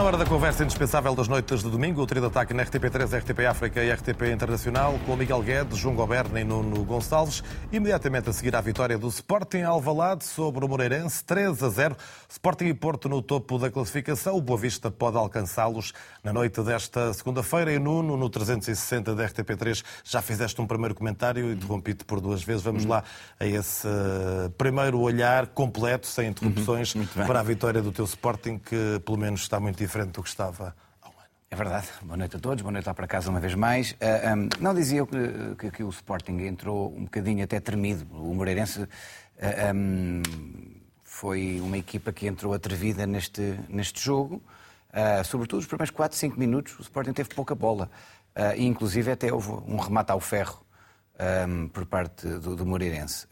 Na hora da conversa indispensável das noites de domingo, o trio de ataque na RTP3, RTP África e RTP Internacional, com Miguel Guedes, João Goberna e Nuno Gonçalves. Imediatamente a seguir à vitória do Sporting Alvalade sobre o Moreirense, 3 a 0. Sporting e Porto no topo da classificação. O Boa Vista pode alcançá-los na noite desta segunda-feira. E Nuno, no 360 da RTP3, já fizeste um primeiro comentário, interrompi-te por duas vezes. Vamos lá a esse primeiro olhar completo, sem interrupções, para a vitória do teu Sporting, que pelo menos está muito diferente do que estava. É verdade. Boa noite a todos, boa noite lá para casa uma vez mais. Uh, um, não dizia que, que, que, o Sporting entrou um bocadinho até tremido. O Moreirense uh, um, foi uma equipa que entrou atrevida neste, neste jogo. Uh, sobretudo os primeiros 4, 5 minutos, o Sporting teve pouca bola. e inclusive até houve um remate ao ferro um, por parte do, do Moreirense.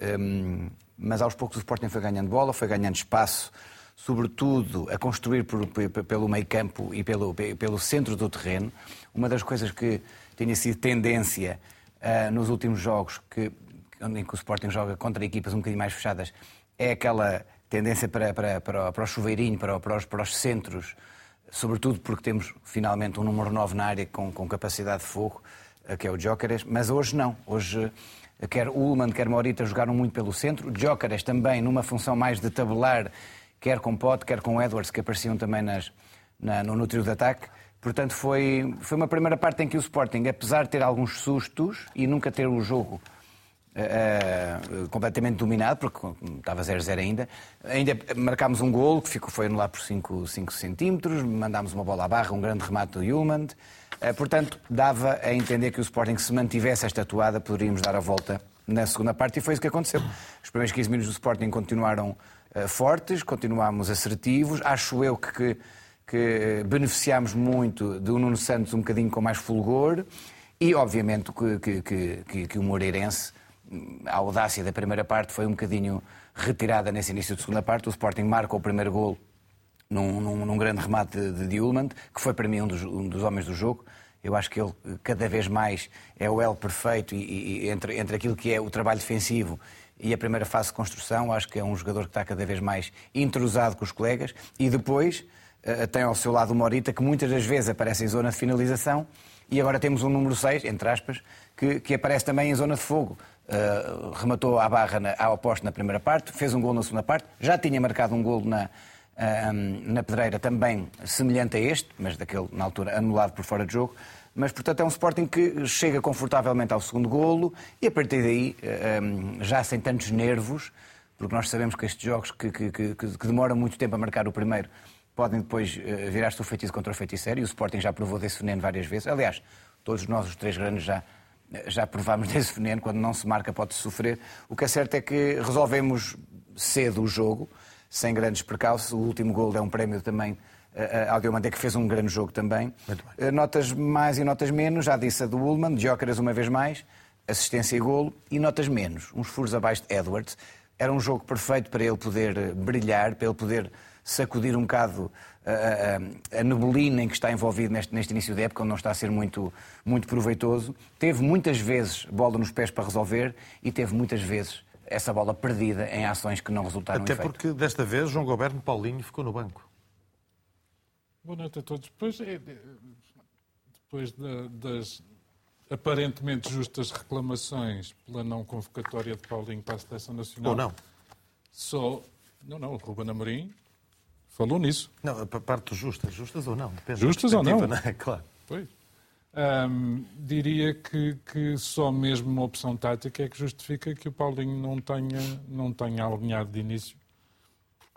mas aos poucos o Sporting foi ganhando bola, foi ganhando espaço sobretudo a construir por, pelo meio campo e pelo, pelo centro do terreno. Uma das coisas que tinha sido tendência uh, nos últimos jogos, que, em que o Sporting joga contra equipas um bocadinho mais fechadas, é aquela tendência para, para, para, para o chuveirinho, para, para, os, para os centros, sobretudo porque temos finalmente um número 9 na área com, com capacidade de fogo, uh, que é o Jóqueres, mas hoje não. Hoje quer Ullman, quer Morita jogaram muito pelo centro, Jóqueres também numa função mais de tabelar quer com Pote, quer com Edwards, que apareciam também nas, na, no, no de ataque. Portanto, foi, foi uma primeira parte em que o Sporting, apesar de ter alguns sustos e nunca ter o jogo uh, completamente dominado, porque estava 0-0 ainda, ainda marcámos um gol que ficou, foi anular por 5, 5 centímetros, mandámos uma bola à barra, um grande remate do Human. Uh, portanto, dava a entender que o Sporting, se mantivesse esta atuada, poderíamos dar a volta na segunda parte e foi isso que aconteceu. Os primeiros 15 minutos do Sporting continuaram eh, fortes, continuámos assertivos. Acho eu que, que, que beneficiámos muito do Nuno Santos um bocadinho com mais fulgor e, obviamente, que, que, que o Moreirense, a audácia da primeira parte foi um bocadinho retirada nesse início de segunda parte. O Sporting marca o primeiro gol num, num, num grande remate de, de Ullmann, que foi para mim um dos, um dos, homens do jogo. Eu acho que ele cada vez mais é o L perfeito e, e, entre, entre aquilo que é o trabalho defensivo e a primeira fase de construção. Acho que é um jogador que está cada vez mais entrosado com os colegas e depois uh, tem ao seu lado o Morita, que muitas das vezes aparece em zona de finalização e agora temos um número 6, entre aspas, que, que aparece também em zona de fogo. Uh, rematou à barra na, ao oposto na primeira parte, fez um gol na segunda parte, já tinha marcado um gol na, uh, na pedreira também semelhante a este, mas daquele na altura anulado por fora de jogo. Mas, portanto, é um Sporting que chega confortavelmente ao segundo golo e, a partir daí, eh, eh, já sem tantos nervos, porque nós sabemos que estes jogos que, que, que, que demoram muito tempo a marcar o primeiro podem depois eh, virar-se o feitiço contra o feiticeiro e o Sporting já provou desse veneno várias vezes. Aliás, todos nós, os três grandes, já, já provámos desse veneno. Quando não se marca, pode-se sofrer. O que é certo é que resolvemos cedo o jogo, sem grandes precalços. O último gol é um prémio também ao Diomante, que fez um grande jogo também. Eh, notas mais e notas menos, já disse a do Ullman, Jóqueras uma vez mais, assistência e golo, e notas menos, uns furos abaixo de Edwards. Era um jogo perfeito para ele poder eh, brilhar, para ele poder sacudir um bocado a, a, a neblina em que está envolvido neste, neste, início da época, onde não está a ser muito, muito proveitoso. Teve muitas vezes bola nos pés para resolver e teve muitas vezes essa bola perdida em ações que não resultaram Até porque desta vez João Goberno Paulinho ficou no banco. Boa noite a todos. Depois, é, depois das aparentemente justas reclamações pela não convocatória de Paulinho para a Seleção Nacional. Ou não? Só. Não, não, o Ruben Amorim falou nisso. Não, a parte justas, justas ou não? Depende justas ou não? não é? Claro. Pois. diria que, que só mesmo uma opção tática é que justifica que o Paulinho não tenha, não tenha alinhado de início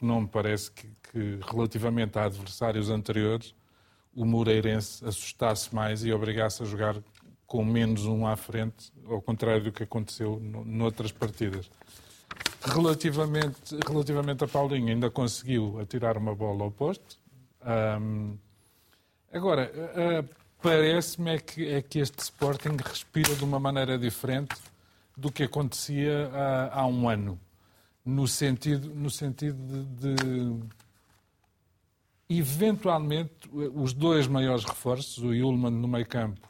não me parece que, que, relativamente a adversários anteriores, o Moreirense assustasse mais e obrigasse a jogar com menos um à frente, ao contrário do que aconteceu noutras partidas. Relativamente, relativamente a Paulinho, ainda conseguiu atirar uma bola ao posto. Um, agora, uh, parece-me é que, é que este Sporting respira de uma maneira diferente do que acontecia uh, há um ano no sentido, no sentido de, de, eventualmente os dois maiores reforços, o Yulman no meio campo,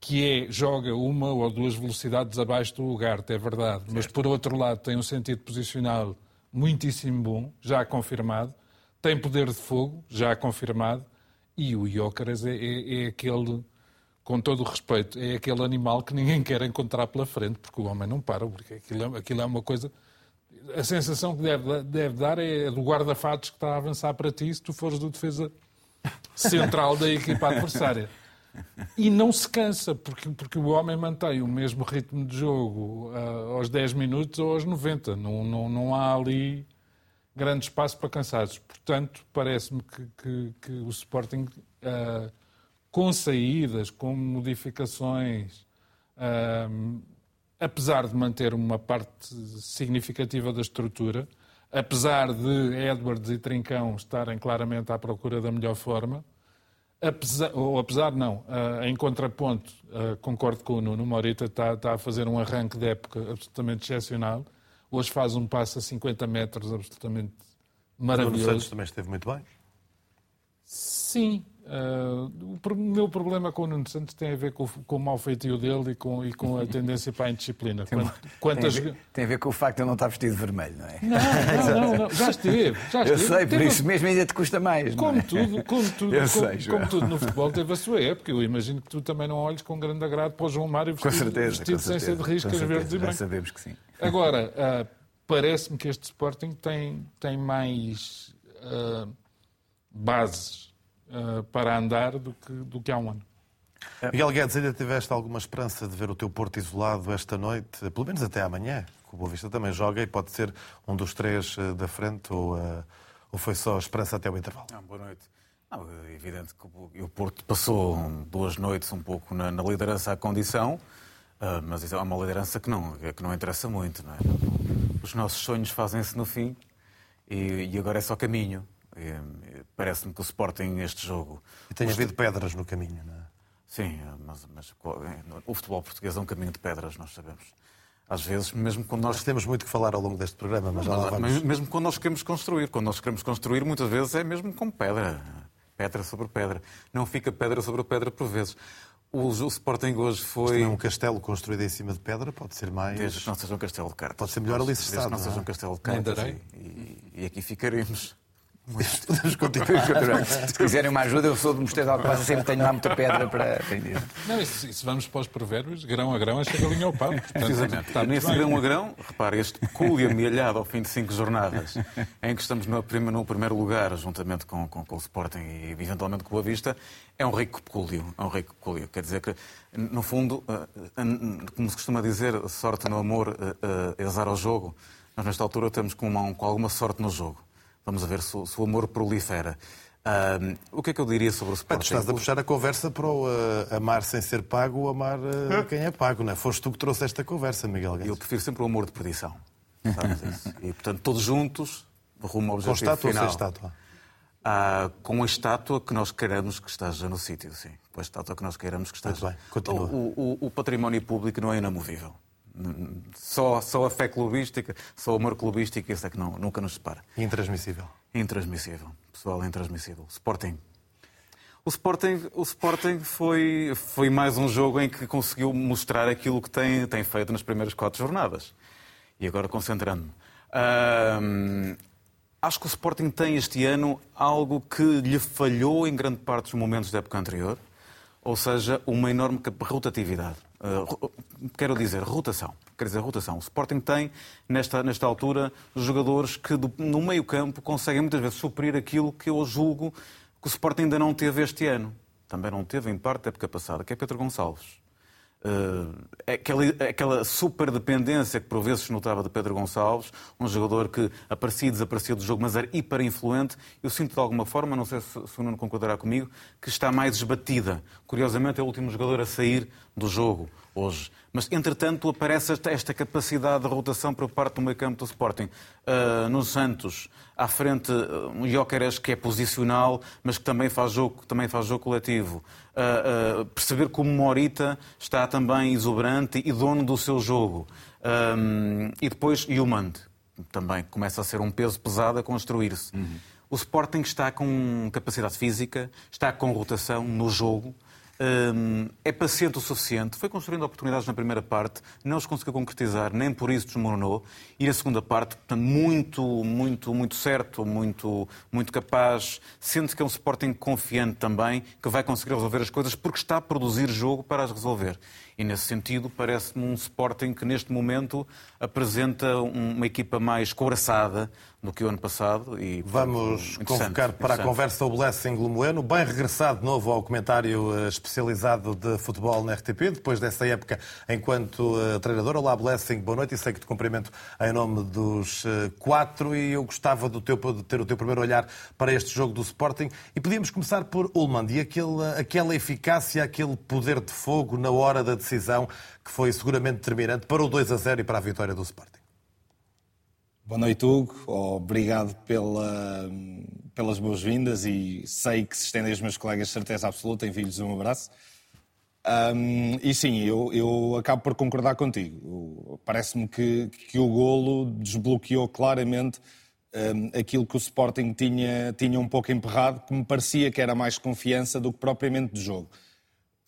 que é, joga uma ou duas velocidades abaixo do lugar, é verdade, certo. mas por outro lado tem um sentido posicional muitíssimo bom, já confirmado, tem poder de fogo, já confirmado, E o Jócaras é, é, é, aquele, com todo o respeito, é aquele animal que ninguém quer encontrar pela frente, porque o homem não para, porque aquilo é, aquilo é uma coisa. A sensação que deve, deve dar é do guarda-fatos que está a avançar para ti se tu fores do defesa central da equipa adversária. E não se cansa, porque, porque o homem mantém o mesmo ritmo de jogo uh, aos 10 minutos ou aos 90. Não, não, não há ali grande espaço para cansados. Portanto, parece-me que, que, que, o Sporting, uh, com saídas, com modificações, uh, apesar de manter uma parte significativa da estrutura, apesar de Edwards e Trincão estarem claramente à procura da melhor forma, apesar, ou apesar não, em contraponto, concordo com o Nuno, Morita está, está, a fazer um arranque de época absolutamente excepcional. Hoje faz um passo a 50 metros absolutamente maravilhoso. O Santos também esteve muito bem. Sim, Uh, o meu problema com o Nuno Santos tem a ver com, com o mau feitio dele e com, e com a tendência para a indisciplina. Tem, Quantas... tem, a ver, tem, a ver, com o facto de ele não estar vestido de vermelho, não é? Não, não, não, já esteve. Já esteve. Eu sei, por isso mesmo ainda te custa mais. Como é? tudo, como tudo, como, sei, como, tudo no futebol teve a sua época. Eu imagino que tu também não olhes com grande agrado para o João Mário vestido, com certeza, vestido com sem ser de riscas verdes e brancas. Já sabemos que sim. Agora, uh, parece-me que este Sporting tem, tem mais uh, bases uh, para andar do que, do que há um ano. Miguel Guedes, ainda tiveste alguma esperança de ver o teu Porto isolado esta noite, pelo menos até amanhã? Que o Boa Vista também joga e pode ser um dos três da frente ou, uh, ou foi só esperança até o intervalo? Não, boa noite. Não, é evidente que o Porto passou duas noites um pouco na, na liderança à condição, uh, mas é uma liderança que não, que não interessa muito. Não é? Os nossos sonhos fazem-se no fim e, e agora é só caminho. Parece-me que o Sporting neste jogo. E tem havido pedras no caminho, não é? Sim, mas, mas, o futebol português é um caminho de pedras, nós sabemos. Às vezes, mesmo quando nós. nós temos muito que falar ao longo deste programa, mas já lá vamos. Mesmo quando nós queremos construir. Quando nós queremos construir, muitas vezes é mesmo com pedra. Pedra sobre pedra. Não fica pedra sobre pedra por vezes. O, o Sporting hoje foi. Isto é um castelo construído em cima de pedra, pode ser mais. Desde que não seja um castelo de cartas. Pode ser melhor alicerçado. Desde que não, seja um castelo de cartas. E, e, e aqui ficaremos. Podemos continuar. Se quiserem uma ajuda, eu sou de Mosteiro de Alcobaça, sempre tenho lá muita pedra para aprender. Não, e se, se vamos para os provérbios, grão a grão, a galinha ao pau. Precisamente. Está Nesse bem. grão a grão, repare, este pecúlio amealhado ao fim de cinco jornadas, em que estamos no, no primeiro lugar, juntamente com, com, com, o Sporting e eventualmente com o Avista, é um rico pecúlio. É um rico pecúlio. Quer dizer que, no fundo, eh, eh, como se costuma dizer, sorte no amor, é azar ao jogo. Nós, nesta altura, estamos com, uma, com alguma sorte no jogo. Vamos ver se, se o amor prolifera. Uh, o que é que eu diria sobre o Sporting? tu estás a puxar a conversa para o uh, amar sem ser pago ou amar uh, quem é pago, não é? Foste tu que trouxe esta conversa, Miguel Guedes. Eu prefiro sempre o amor de perdição. e, portanto, todos juntos, rumo ao objetivo com estátua final. Ou sem estátua? Ah, com a estátua que nós queiramos que esteja no sítio, sim. Com a estátua que nós queiramos que esteja. Muito bem, continua. O, o, o património público não é inamovível. Só, só a fé clubística, só o amor clubístico, isso é que não, nunca nos separa. Intransmissível. Intransmissível. Pessoal, intransmissível. Sporting. O Sporting, o Sporting foi, foi mais um jogo em que conseguiu mostrar aquilo que tem, tem feito nas primeiras quatro jornadas. E agora concentrando-me. acho que o Sporting tem este ano algo que lhe falhou em grande parte dos momentos da época anterior, ou seja, uma enorme rotatividade. Uh, quero dizer, rotação. Quer dizer, rotação. O Sporting tem, nesta, nesta altura, jogadores que do, no meio campo conseguem muitas vezes suprir aquilo que eu julgo que o Sporting ainda não teve este ano. Também não teve, em parte, da época passada, que é Pedro Gonçalves. Uh, aquela, aquela super dependência que por vezes notava de Pedro Gonçalves, um jogador que aparecia e desaparecia do jogo, mas era hiper influente. Eu sinto de alguma forma, não sei se, se o Nuno concordará comigo, que está mais esbatida. Curiosamente, é o último jogador a sair do jogo hoje. Mas, entretanto, aparece esta capacidade de rotação por parte do meio campo do Sporting. Uh, no Santos, à frente, um Jóqueres que é posicional, mas que também faz jogo, também faz jogo coletivo. Uh, uh, perceber como Morita está também exuberante e dono do seu jogo. e depois Humand, também começa a ser um peso pesado a construir-se. Uhum. O Sporting está com capacidade física, está com rotação no jogo. É paciente o suficiente, foi construindo oportunidades na primeira parte, não os conseguiu concretizar, nem por isso desmoronou, e na segunda parte, portanto, muito, muito, muito certo, muito, muito capaz, sente que é um Sporting confiante também, que vai conseguir resolver as coisas porque está a produzir jogo para as resolver. E nesse sentido, parece-me um Sporting que neste momento apresenta uma equipa mais couraçada do que o ano passado. E, Vamos convocar para a conversa o Blessing Lemoeno, bem regressado de novo ao comentário eh, especializado de futebol na RTP, depois dessa época enquanto uh, treinador. Olá, Blessing, boa noite e sei que te cumprimento em nome dos uh, quatro e eu gostava do teu, de ter o teu primeiro olhar para este jogo do Sporting e podíamos começar por Ullmann e aquele, aquela eficácia, aquele poder de fogo na hora da decisão que foi seguramente determinante para o 2 a 0 e para a vitória do Sporting. Boa noite, Hugo. Obrigado pela, pelas boas-vindas e sei que se estendem aos meus colegas, certeza absoluta. Envio-lhes um abraço. Um, e sim, eu, eu, acabo por concordar contigo. Parece-me que, que, o golo desbloqueou claramente um, aquilo que o Sporting tinha, tinha um pouco emperrado, que me parecia que era mais confiança do que propriamente de jogo.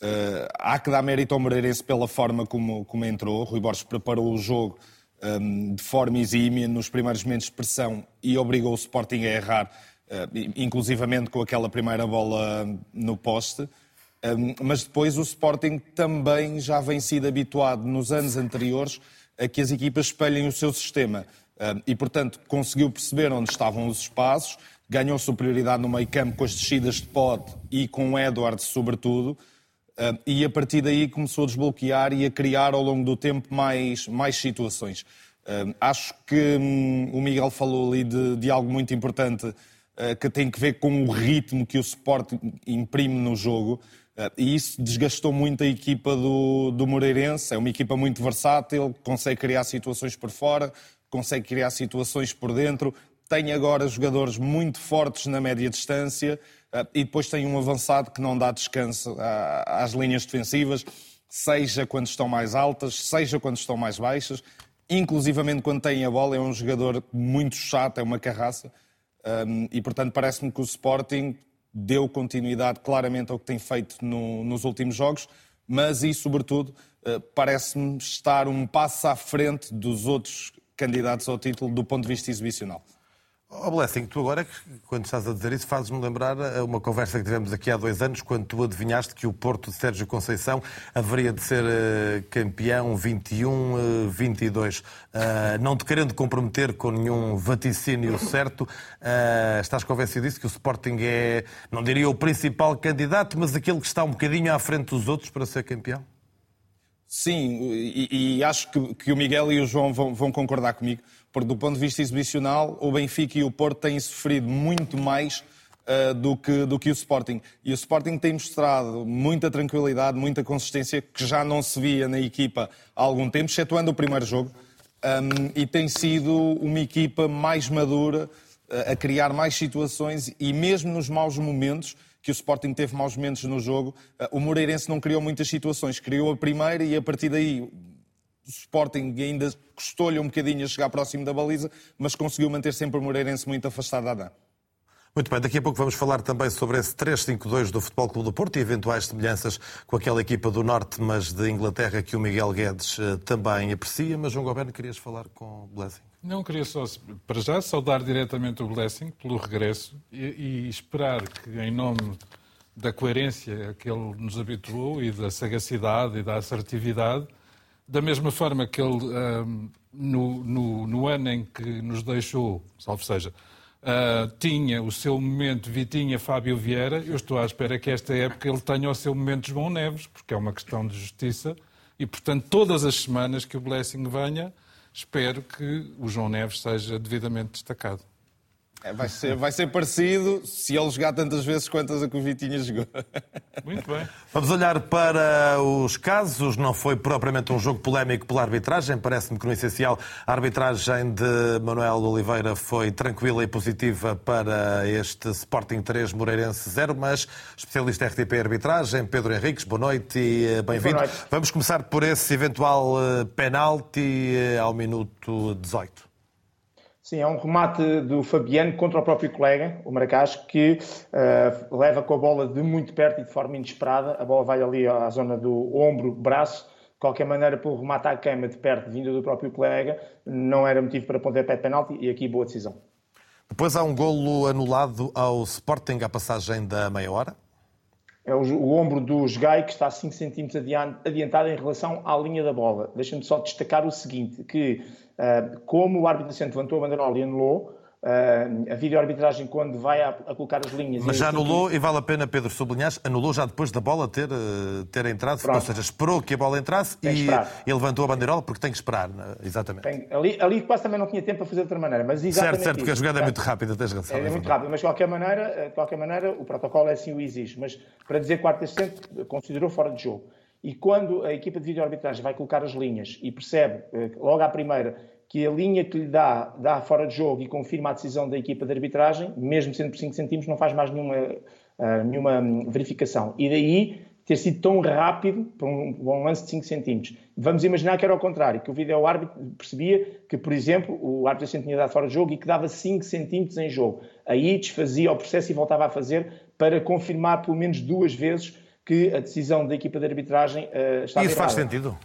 Uh, há que dar mérito ao Moreirense pela forma como, como entrou. Rui Borges preparou o jogo de forma exímia nos primeiros momentos de pressão e obrigou o Sporting a errar, uh, inclusivamente com aquela primeira bola no poste. Mas depois o Sporting também já vem sido habituado nos anos anteriores a que as equipas espelhem o seu sistema. E, portanto, conseguiu perceber onde estavam os espaços, ganhou superioridade no meio campo com as descidas de pote e com o Edward, sobretudo. Uh, e a partir daí começou a desbloquear e a criar ao longo do tempo mais, mais situações. Uh, acho que um, o Miguel falou ali de, de algo muito importante uh, que tem que ver com o ritmo que o Sport imprime no jogo. e isso desgastou muito a equipa do, do Moreirense. É uma equipa muito versátil, consegue criar situações por fora, consegue criar situações por dentro. Tem agora jogadores muito fortes na média distância ah, e depois tem um avançado que não dá descanso às linhas defensivas, seja quando estão mais altas, seja quando estão mais baixas, inclusivamente quando tem a bola, é um jogador muito chato, é uma carraça, e portanto parece-me que o Sporting deu continuidade claramente ao que tem feito no, nos últimos jogos, mas e sobretudo ah, parece-me estar um passo à frente dos outros candidatos ao título do ponto de vista exibicional. Oh, Blessing, tu agora, quando estás a dizer isso, fazes-me lembrar uma conversa que tivemos aqui há dois anos, quando tu adivinhaste que o Porto de Sérgio Conceição haveria de ser uh, campeão 21-22. Uh, uh, não te querendo comprometer com nenhum vaticínio certo, estás convencido disso, que o Sporting é, não diria o principal candidato, mas aquele que está um bocadinho à frente dos outros para ser campeão? Sim, e, e acho que, que, o Miguel e o João vão, vão concordar comigo porque do ponto de vista exibicional, o Benfica e o Porto têm sofrido muito mais uh, do, que, do que o Sporting. E o Sporting tem mostrado muita tranquilidade, muita consistência, que já não se via na equipa há algum tempo, excetuando o primeiro jogo. Um, e tem sido uma equipa mais madura, uh, a criar mais situações e mesmo nos maus momentos, que o Sporting teve maus momentos no jogo, uh, o Moreirense não criou muitas situações. Criou a primeira e a partir daí o Sporting ainda custou-lhe um bocadinho a chegar próximo da baliza, mas conseguiu manter sempre o Moreirense muito afastado da Adã. Muito bem, daqui a pouco vamos falar também sobre esse 3-5-2 do Futebol Clube do Porto e eventuais semelhanças com aquela equipa do Norte, mas de Inglaterra, que o Miguel Guedes uh, também aprecia. Mas, João Goberno, querias falar com o Blessing? Não, queria só, para já, saudar diretamente o Blessing pelo regresso e, e esperar que, em nome da coerência a que ele nos habituou e da sagacidade e da assertividade, da mesma forma que ele, um, no, no, no, ano em que nos deixou, salvo seja, uh, tinha o seu momento Vitinha Fábio Vieira, eu estou à espera que esta época ele tenha o seu momento João Neves, porque é uma questão de justiça, e portanto todas as semanas que o Blessing venha, espero que o João Neves seja devidamente destacado. É, vai, ser, vai ser parecido se ele jogar tantas vezes quantas a que o Vitinha jogou. Muito bem. Vamos olhar para os casos. Não foi propriamente um jogo polémico pela arbitragem. Parece-me que, no essencial, a arbitragem de Manuel Oliveira foi tranquila e positiva para este Sporting 3 Moreirense 0. Mas, especialista RTP Arbitragem, Pedro Henriques, boa noite e eh, bem-vindo. Vamos começar por esse eventual eh, penalti eh, ao minuto 18. Sim, é um remate do Fabiano contra o próprio colega, o Maracás, que uh, leva com a bola de muito perto e de forma inesperada. A bola vai ali à zona do ombro, braço. De qualquer maneira, pelo remate à queima de perto, vindo do próprio colega, não era motivo para pontapé de penalti e aqui boa decisão. Depois há um golo anulado ao Sporting à passagem da meia hora. É o, o ombro do Gai que está 5 centímetros adiantado em relação à linha da bola. Deixa-me só destacar o seguinte, que como o árbitro centro levantou a bandeira e anulou, Uh, a videoarbitragem, quando vai a, a, colocar as linhas. Mas já anulou, e vale a pena, Pedro sublinhar, anulou já depois da bola ter, uh, ter entrado, Pronto. ou seja, esperou que a bola entrasse e, e, levantou a bandeirola porque tem que esperar, né? exatamente. Tem, ali, ali quase também não tinha tempo para fazer de outra maneira, mas exatamente. Certo, certo, porque a jogada é muito rápida, tens razão. É, é muito rápida, mas de qualquer, maneira, eh, de qualquer maneira o protocolo é assim o exige. Mas para dizer que o quarto assistente considerou fora de jogo. E quando a equipa de videoarbitragem vai colocar as linhas e percebe, logo à primeira, que a linha que lhe dá, dá fora de jogo e confirma a decisão da equipa de arbitragem, mesmo sendo por 5 centímetros, não faz mais nenhuma, uh, nenhuma verificação. E daí ter sido tão rápido para um, um lance de 5 centímetros. Vamos imaginar que era ao contrário, que o vídeo árbitro percebia que, por exemplo, o árbitro tinha dado fora de jogo e que dava 5 centímetros em jogo. Aí desfazia o processo e voltava a fazer para confirmar pelo menos duas vezes que a decisão da equipa de arbitragem uh, estava Isso errada. faz sentido?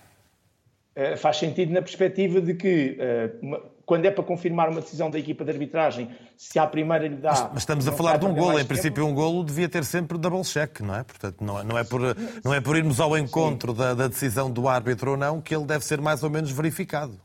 Eh, faz sentido na perspectiva de que, uh, quando é para confirmar uma decisão da equipa de arbitragem, se à primeira lhe dá. Mas, mas estamos a falar de um golo. Em princípio, um golo devia ter sempre double check, não é? Portanto, não, é, não, é, por, não é por irmos ao encontro da, da, decisão do árbitro ou não que ele deve ser mais ou menos verificado.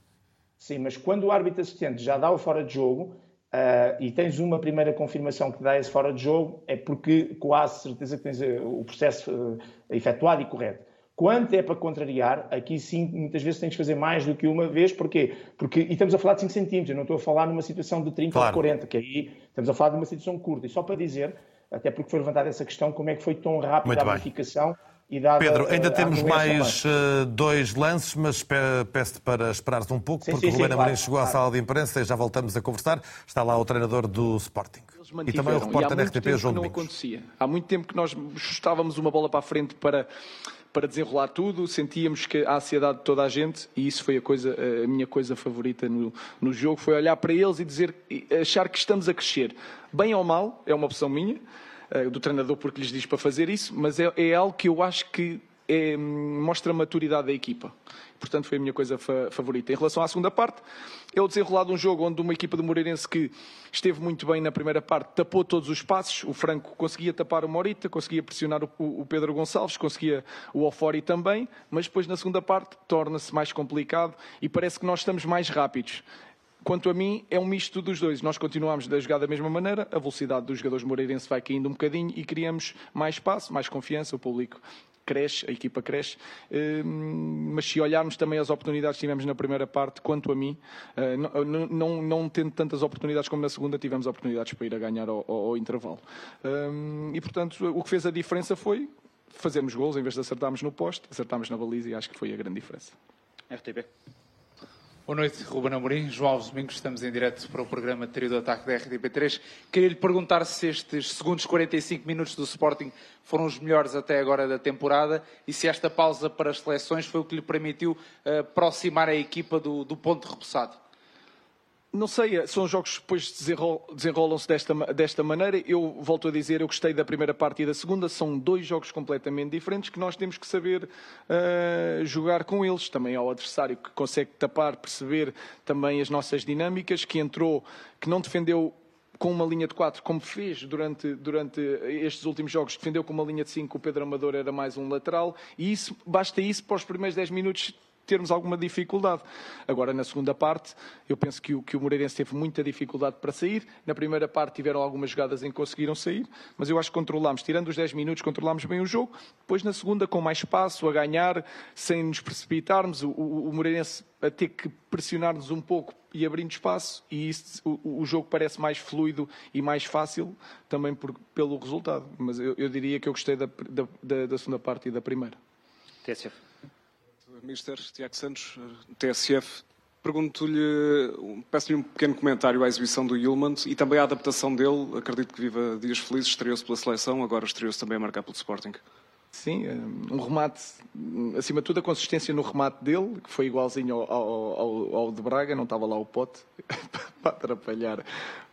Sim, mas quando o árbitro assistente já dá o fora de jogo. Uh, e tens uma primeira confirmação que dá esse fora de jogo, é porque quase certeza que tens o processo uh, efetuado e correto. Quanto é para contrariar, aqui sim, muitas vezes tens que fazer mais do que uma vez. Porquê? Porque, e estamos a falar de 5 centímetros, eu não estou a falar numa situação de 30 claro. ou 40, que aí estamos a falar de uma situação curta. E só para dizer, até porque foi levantada essa questão, como é que foi tão rápida a verificação e dada Pedro, ainda temos mais uh, dois lances, mas peço-te para esperares um pouco, sim, porque sim, o Ruben Amorim claro, chegou claro. à sala de imprensa e já voltamos a conversar. Está lá o treinador do Sporting. E também o repórter da RTP, João Domingos. Não acontecia. Há muito tempo que nós estávamos uma bola para a frente para para desenrolar tudo, sentíamos que a ansiedade de toda a gente, e isso foi a, coisa, a minha coisa favorita no, no jogo, foi olhar para eles e dizer, achar que estamos a crescer. Bem ou mal, é uma opção minha, eh, do treinador porque lhes diz para fazer isso, mas é, é algo que eu acho que é, mostra a maturidade da equipa. Portanto, foi a minha coisa fa favorita. Em relação à segunda parte, é o desenrolar de um jogo onde uma equipa do Moreirense que esteve muito bem na primeira parte tapou todos os passos. O Franco conseguia tapar o Morita, conseguia pressionar o, o Pedro Gonçalves, conseguia o Ofori também, mas depois na segunda parte torna-se mais complicado e parece que nós estamos mais rápidos. Quanto a mim, é um misto dos dois. Nós continuamos a jogar da mesma maneira, a velocidade dos jogadores moreirense vai caindo um bocadinho e criamos mais espaço, mais confiança, o público cresce, a equipa cresce, hum, mas se olharmos também as oportunidades que tivemos na primeira parte, quanto a mim, eh, não, não, não tendo tantas oportunidades como na segunda, tivemos oportunidades para ir a ganhar ao, ao intervalo. Hum, e, portanto, o que fez a diferença foi fazermos gols, em vez de acertarmos no poste, acertarmos na baliza e acho que foi a grande diferença. RTP. Boa noite, Ruben Amorim. João Alves Domingos, estamos em direto para o programa Trio do Ataque da RTP3. Queria lhe perguntar se estes segundos 45 minutos do Sporting foram os melhores até agora da temporada e se esta pausa para as seleções foi o que lhe permitiu uh, aproximar a equipa do, do ponto repousado. Não sei, são jogos que depois desenrolam-se desta, desta maneira. Eu volto a dizer, eu gostei da primeira parte e da segunda. São dois jogos completamente diferentes que nós temos que saber uh, jogar com eles. Também ao adversário que consegue tapar, perceber também as nossas dinâmicas, que entrou, que não defendeu com uma linha de 4, como fez durante, durante estes últimos jogos, defendeu com uma linha de 5, o Pedro Amador era mais um lateral, e isso, basta isso para os primeiros 10 minutos termos alguma dificuldade. Agora, na segunda parte, eu penso que o, que o Moreirense teve muita dificuldade para sair. Na primeira parte tiveram algumas jogadas em que conseguiram sair, mas eu acho que controlámos, tirando os 10 minutos, controlámos bem o jogo. Depois, na segunda, com mais espaço, a ganhar, sem nos precipitarmos, o, o, o Moreirense a ter que pressionar-nos um pouco e abrindo espaço, e isso, o, o, jogo parece mais fluido e mais fácil também por, pelo resultado. Mas eu, eu, diria que eu gostei da, da, da segunda parte e da primeira. TSF. Mister Tiago Santos, TSF. Pergunto-lhe, peço-lhe um pequeno comentário à exibição do Yulman e também à adaptação dele. Acredito que viva dias felizes, estreou-se pela seleção, agora estreou-se também a marcar pelo Sporting. Sim, um remate, acima de tudo a consistência no remate dele, que foi igualzinho ao, ao, ao de Braga, não estava lá o pote, para atrapalhar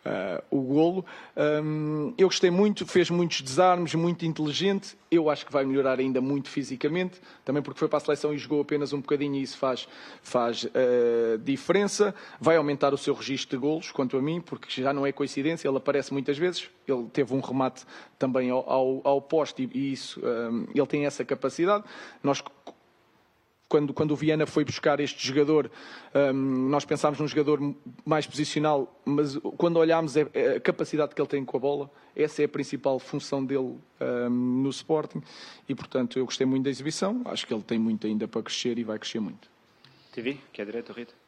uh, o golo. Um, eu gostei muito, fez muitos desarmes, muito inteligente. Eu acho que vai melhorar ainda muito fisicamente, também porque foi para a seleção e jogou apenas um bocadinho e isso faz, faz uh, diferença. Vai aumentar o seu registro de golos, quanto a mim, porque já não é coincidência, ele aparece muitas vezes. Ele teve um remate também ao, ao, ao poste e, e isso, um, ele tem essa capacidade. Nós quando, quando o Viana foi buscar este jogador, um, nós pensámos num jogador mais posicional, mas quando olhámos a, a, capacidade que ele tem com a bola, essa é a principal função dele um, no Sporting e, portanto, eu gostei muito da exibição. Acho que ele tem muito ainda para crescer e vai crescer muito. TV, que é direto, Rita.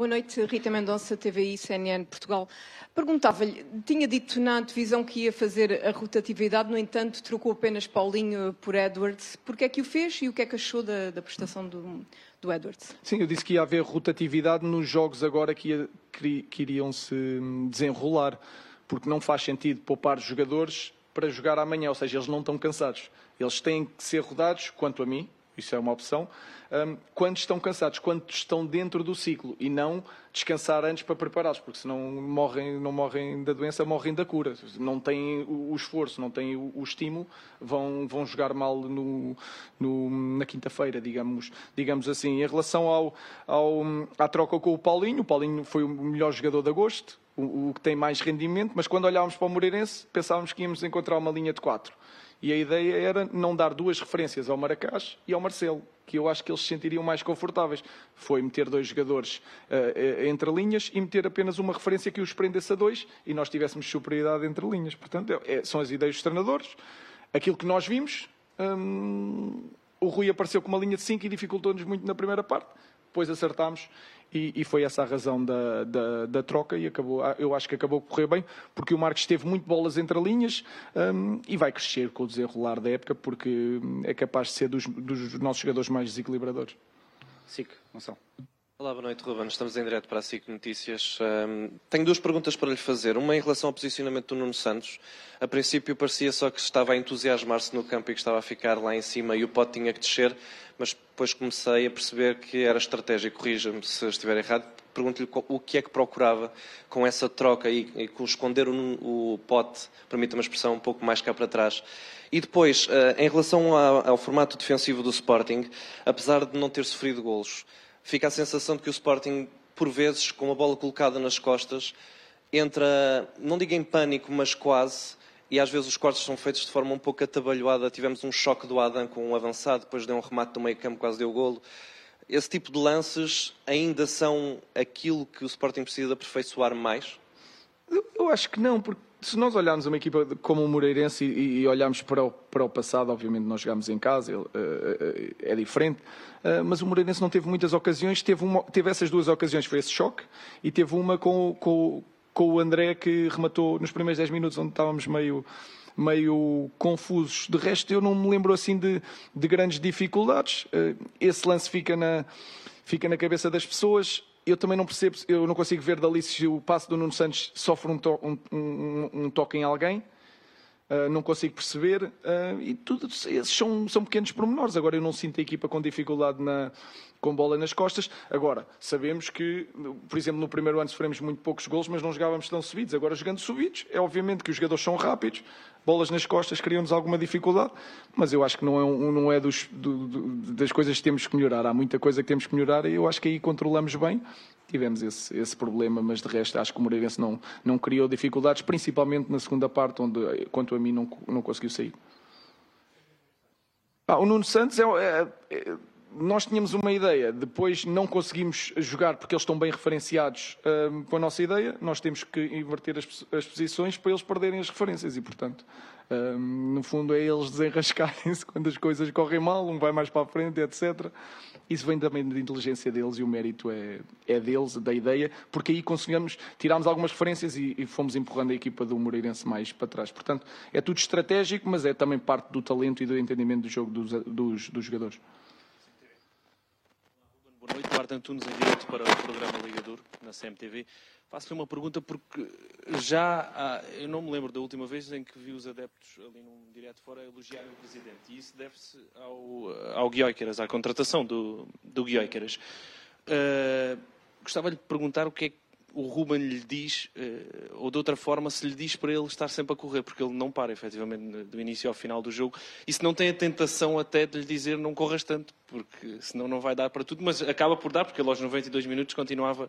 Boa noite, Rita Mendonça, TVI, CNN Portugal. Perguntava-lhe, tinha dito na divisão que ia fazer a rotatividade, no entanto, trocou apenas Paulinho por Edwards. Porquê é que o fez e o que é que achou da, da prestação do, do, Edwards? Sim, eu disse que ia haver rotatividade nos jogos agora que, ia, que, que iriam se desenrolar, porque não faz sentido poupar jogadores para jogar amanhã, ou seja, eles não estão cansados. Eles têm que ser rodados, quanto a mim, isso é uma opção, um, quando estão cansados, quando estão dentro do ciclo e não descansar antes para prepará-los, porque senão morrem, não morrem da doença, morrem da cura. Não têm o, esforço, não têm o, estímulo, vão, vão jogar mal no, no, na quinta-feira, digamos, digamos assim. Em relação ao, ao, à troca com o Paulinho, o Paulinho foi o melhor jogador de agosto, o, o que tem mais rendimento, mas quando olhávamos para o Moreirense, pensávamos que íamos encontrar uma linha de quatro. E a ideia era não dar duas referências ao Maracás e ao Marcelo, que eu acho que eles se sentiriam mais confortáveis. Foi meter dois jogadores uh, entre linhas e meter apenas uma referência que os prendesse a dois e nós tivéssemos superioridade entre linhas. Portanto, é, é são as ideias dos treinadores. Aquilo que nós vimos, hum, o Rui apareceu com uma linha de 5 e dificultou-nos muito na primeira parte. Depois acertámos e, e, foi essa a razão da, da, da, troca e acabou, eu acho que acabou por correr bem, porque o Marcos teve muito bolas entre linhas um, e vai crescer com o desenrolar da época, porque é capaz de ser dos, dos nossos jogadores mais desequilibradores. SIC, Gonçalo. Olá, boa noite, Ruben. Estamos em direto para a SIC Notícias. Um, tenho duas perguntas para lhe fazer. Uma em relação ao posicionamento do Nuno Santos. A princípio parecia só que estava a entusiasmar-se no campo e que estava a ficar lá em cima e o pote tinha que descer, mas depois comecei a perceber que era estratégia. Corrija-me se estiver errado. Pergunto-lhe o que é que procurava com essa troca e, e com esconder o, o pote, permita uma expressão, um pouco mais cá para trás. E depois, uh, em relação ao, ao formato defensivo do Sporting, apesar de não ter sofrido golos, fica a sensação de que o Sporting, por vezes, com a bola colocada nas costas, entra, não digo em pânico, mas quase, e às vezes os cortes são feitos de forma um pouco atabalhoada. Tivemos um choque do Adam com um avançado, depois deu um remate do meio campo, quase deu golo. Esse tipo de lances ainda são aquilo que o Sporting precisa aperfeiçoar mais? Eu acho que não, porque se nós olharmos uma equipa como o Moreirense e, e olharmos para o, para o passado, obviamente nós jogamos em casa, ele, uh, uh, é diferente, mas o Moreirense não teve muitas ocasiões, teve, uma, teve essas duas ocasiões, foi esse choque, e teve uma com, com, com o André que rematou nos primeiros 10 minutos, onde estávamos meio, meio confusos. De resto, eu não me lembro assim de, de grandes dificuldades. Esse lance fica na, fica na cabeça das pessoas eu também não percebo, eu não consigo ver dali se o passo do Nuno Santos sofre um, to, um, um, um toque em alguém. Uh, não consigo perceber. Uh, e tudo esses são, são pequenos pormenores. Agora, eu não sinto a equipa com dificuldade na, com bola nas costas. Agora, sabemos que, por exemplo, no primeiro ano sofremos muito poucos gols, mas não jogávamos tão subidos. Agora, jogando subidos, é obviamente que os jogadores são rápidos, bolas nas costas criam-nos alguma dificuldade, mas eu acho que não é, um, não é dos, do, do, das coisas que temos que melhorar. Há muita coisa que temos que melhorar e eu acho que aí controlamos bem. Tivemos esse, esse problema, mas de resto acho que o Moreirense não, não criou dificuldades, principalmente na segunda parte, onde, quanto a mim, não, não conseguiu sair. Ah, o Nuno Santos é, é, é nós tínhamos uma ideia, depois não conseguimos jogar porque eles estão bem referenciados um, com a nossa ideia, nós temos que inverter as, as posições para eles perderem as referências e, portanto, um, no fundo é eles desenrascarem-se quando as coisas correm mal, um vai mais para a frente, etc. Isso vem também da inteligência deles e o mérito é, é deles, da ideia, porque aí conseguimos, tirámos algumas referências e, e fomos empurrando a equipa do Moreirense mais para trás. Portanto, é tudo estratégico, mas é também parte do talento e do entendimento do jogo dos, dos, dos jogadores. Duarte Antunes, em direto para o programa Ligador, na CMTV. Faço-lhe uma pergunta porque já há, eu não me lembro da última vez em que vi os adeptos ali num direto fora elogiarem o Presidente. E isso deve-se ao, ao Guioiqueras, à contratação do, do Guioiqueras. Uh, gostava de lhe perguntar o que é o Ruben lhe diz, uh, ou de outra forma, se lhe diz para ele estar sempre a correr, porque ele não para, efetivamente, do início ao final do jogo. E se não tem a tentação até de lhe dizer não corras tanto, porque senão não vai dar para tudo, mas acaba por dar, porque ele aos 92 minutos continuava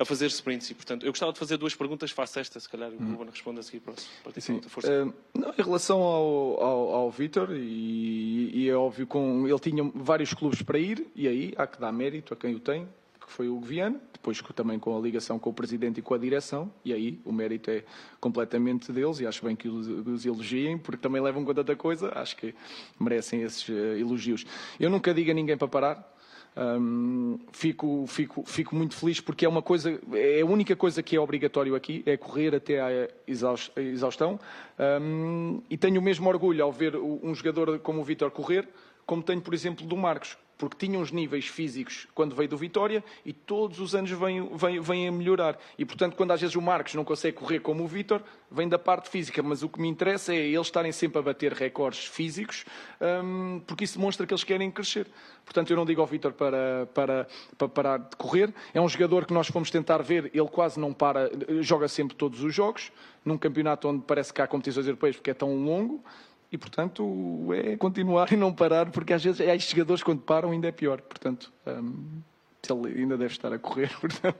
a fazer sprints. E, portanto, eu gostava de fazer duas perguntas, faço esta, se calhar o hum. Ruben responde a seguir para a Força. Uh, não, em relação ao, ao, ao Vítor, e, e, é óbvio, com, ele tinha vários clubes para ir, e aí há que dar mérito a quem o tem, que foi o Viana, depois também com a ligação com o Presidente e com a direção, e aí o mérito é completamente deles, e acho bem que os, elogiem, porque também levam com tanta coisa, acho que merecem esses uh, elogios. Eu nunca digo a ninguém para parar, um, fico, fico, fico muito feliz porque é uma coisa, é a única coisa que é obrigatório aqui, é correr até à exaustão. Um, e tenho o mesmo orgulho ao ver um jogador como o Vitor correr, como tenho, por exemplo, do Marcos porque tinha uns níveis físicos quando veio do Vitória e todos os anos vem a melhorar. E, portanto, quando às vezes o Marcos não consegue correr como o Vitor, vem da parte física. Mas o que me interessa é eles estarem sempre a bater recordes físicos, hum, porque isso demonstra que eles querem crescer. Portanto, eu não digo ao Vitor para, para, para parar de correr. É um jogador que nós fomos tentar ver, ele quase não para, joga sempre todos os jogos, num campeonato onde parece que há competições europeias porque é tão longo. E, portanto, é continuar e não parar, porque às vezes há estes jogadores quando param ainda é pior. Portanto, um, ele ainda deve estar a correr, portanto,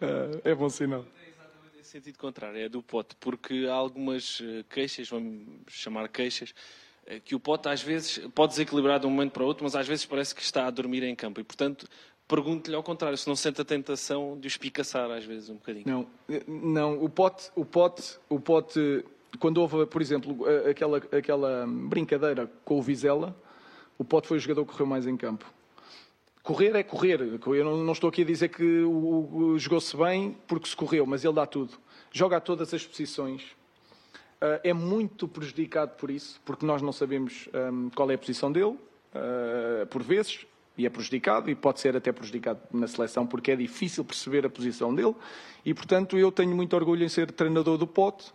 uh, é bom sinal. É sentido contrário, é do pote, porque há algumas eh, queixas, vamos chamar queixas, eh, que o pote às vezes pode desequilibrar de um momento para outro, mas às vezes parece que está a dormir em campo. E, portanto, pergunto-lhe ao contrário, se não sente a tentação de o espicaçar às vezes um bocadinho. Não, não o pote, o pote, o pote quando houve, por exemplo, aquela, aquela brincadeira com o Vizela, o Pote foi o jogador que correu mais em campo. Correr é correr. Eu não, não estou aqui a dizer que o, o jogou-se bem porque se correu, mas ele dá tudo. Joga a todas as posições. Uh, é muito prejudicado por isso, porque nós não sabemos um, qual é a posição dele, uh, por vezes, e é prejudicado, e pode ser até prejudicado na seleção, porque é difícil perceber a posição dele. E, portanto, eu tenho muito orgulho em ser treinador do Pote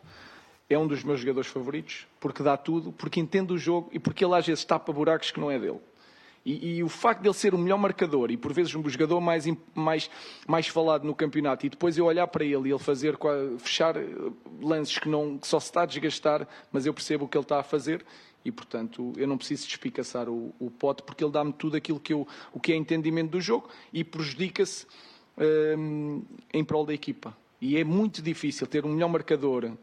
é um dos meus jogadores favoritos, porque dá tudo, porque entende o jogo e porque ele às vezes tapa buracos que não é dele. E, e, o facto de ele ser o melhor marcador e por vezes um jogador mais, mais, mais falado no campeonato e depois eu olhar para ele e ele fazer, fechar eh, lances que, não, que só se está a desgastar, mas eu percebo o que ele está a fazer e portanto eu não preciso despicaçar o, o pote porque ele dá-me tudo aquilo que, eu, o que é entendimento do jogo e prejudica-se hum, em prol da equipa. E é muito difícil ter um melhor marcador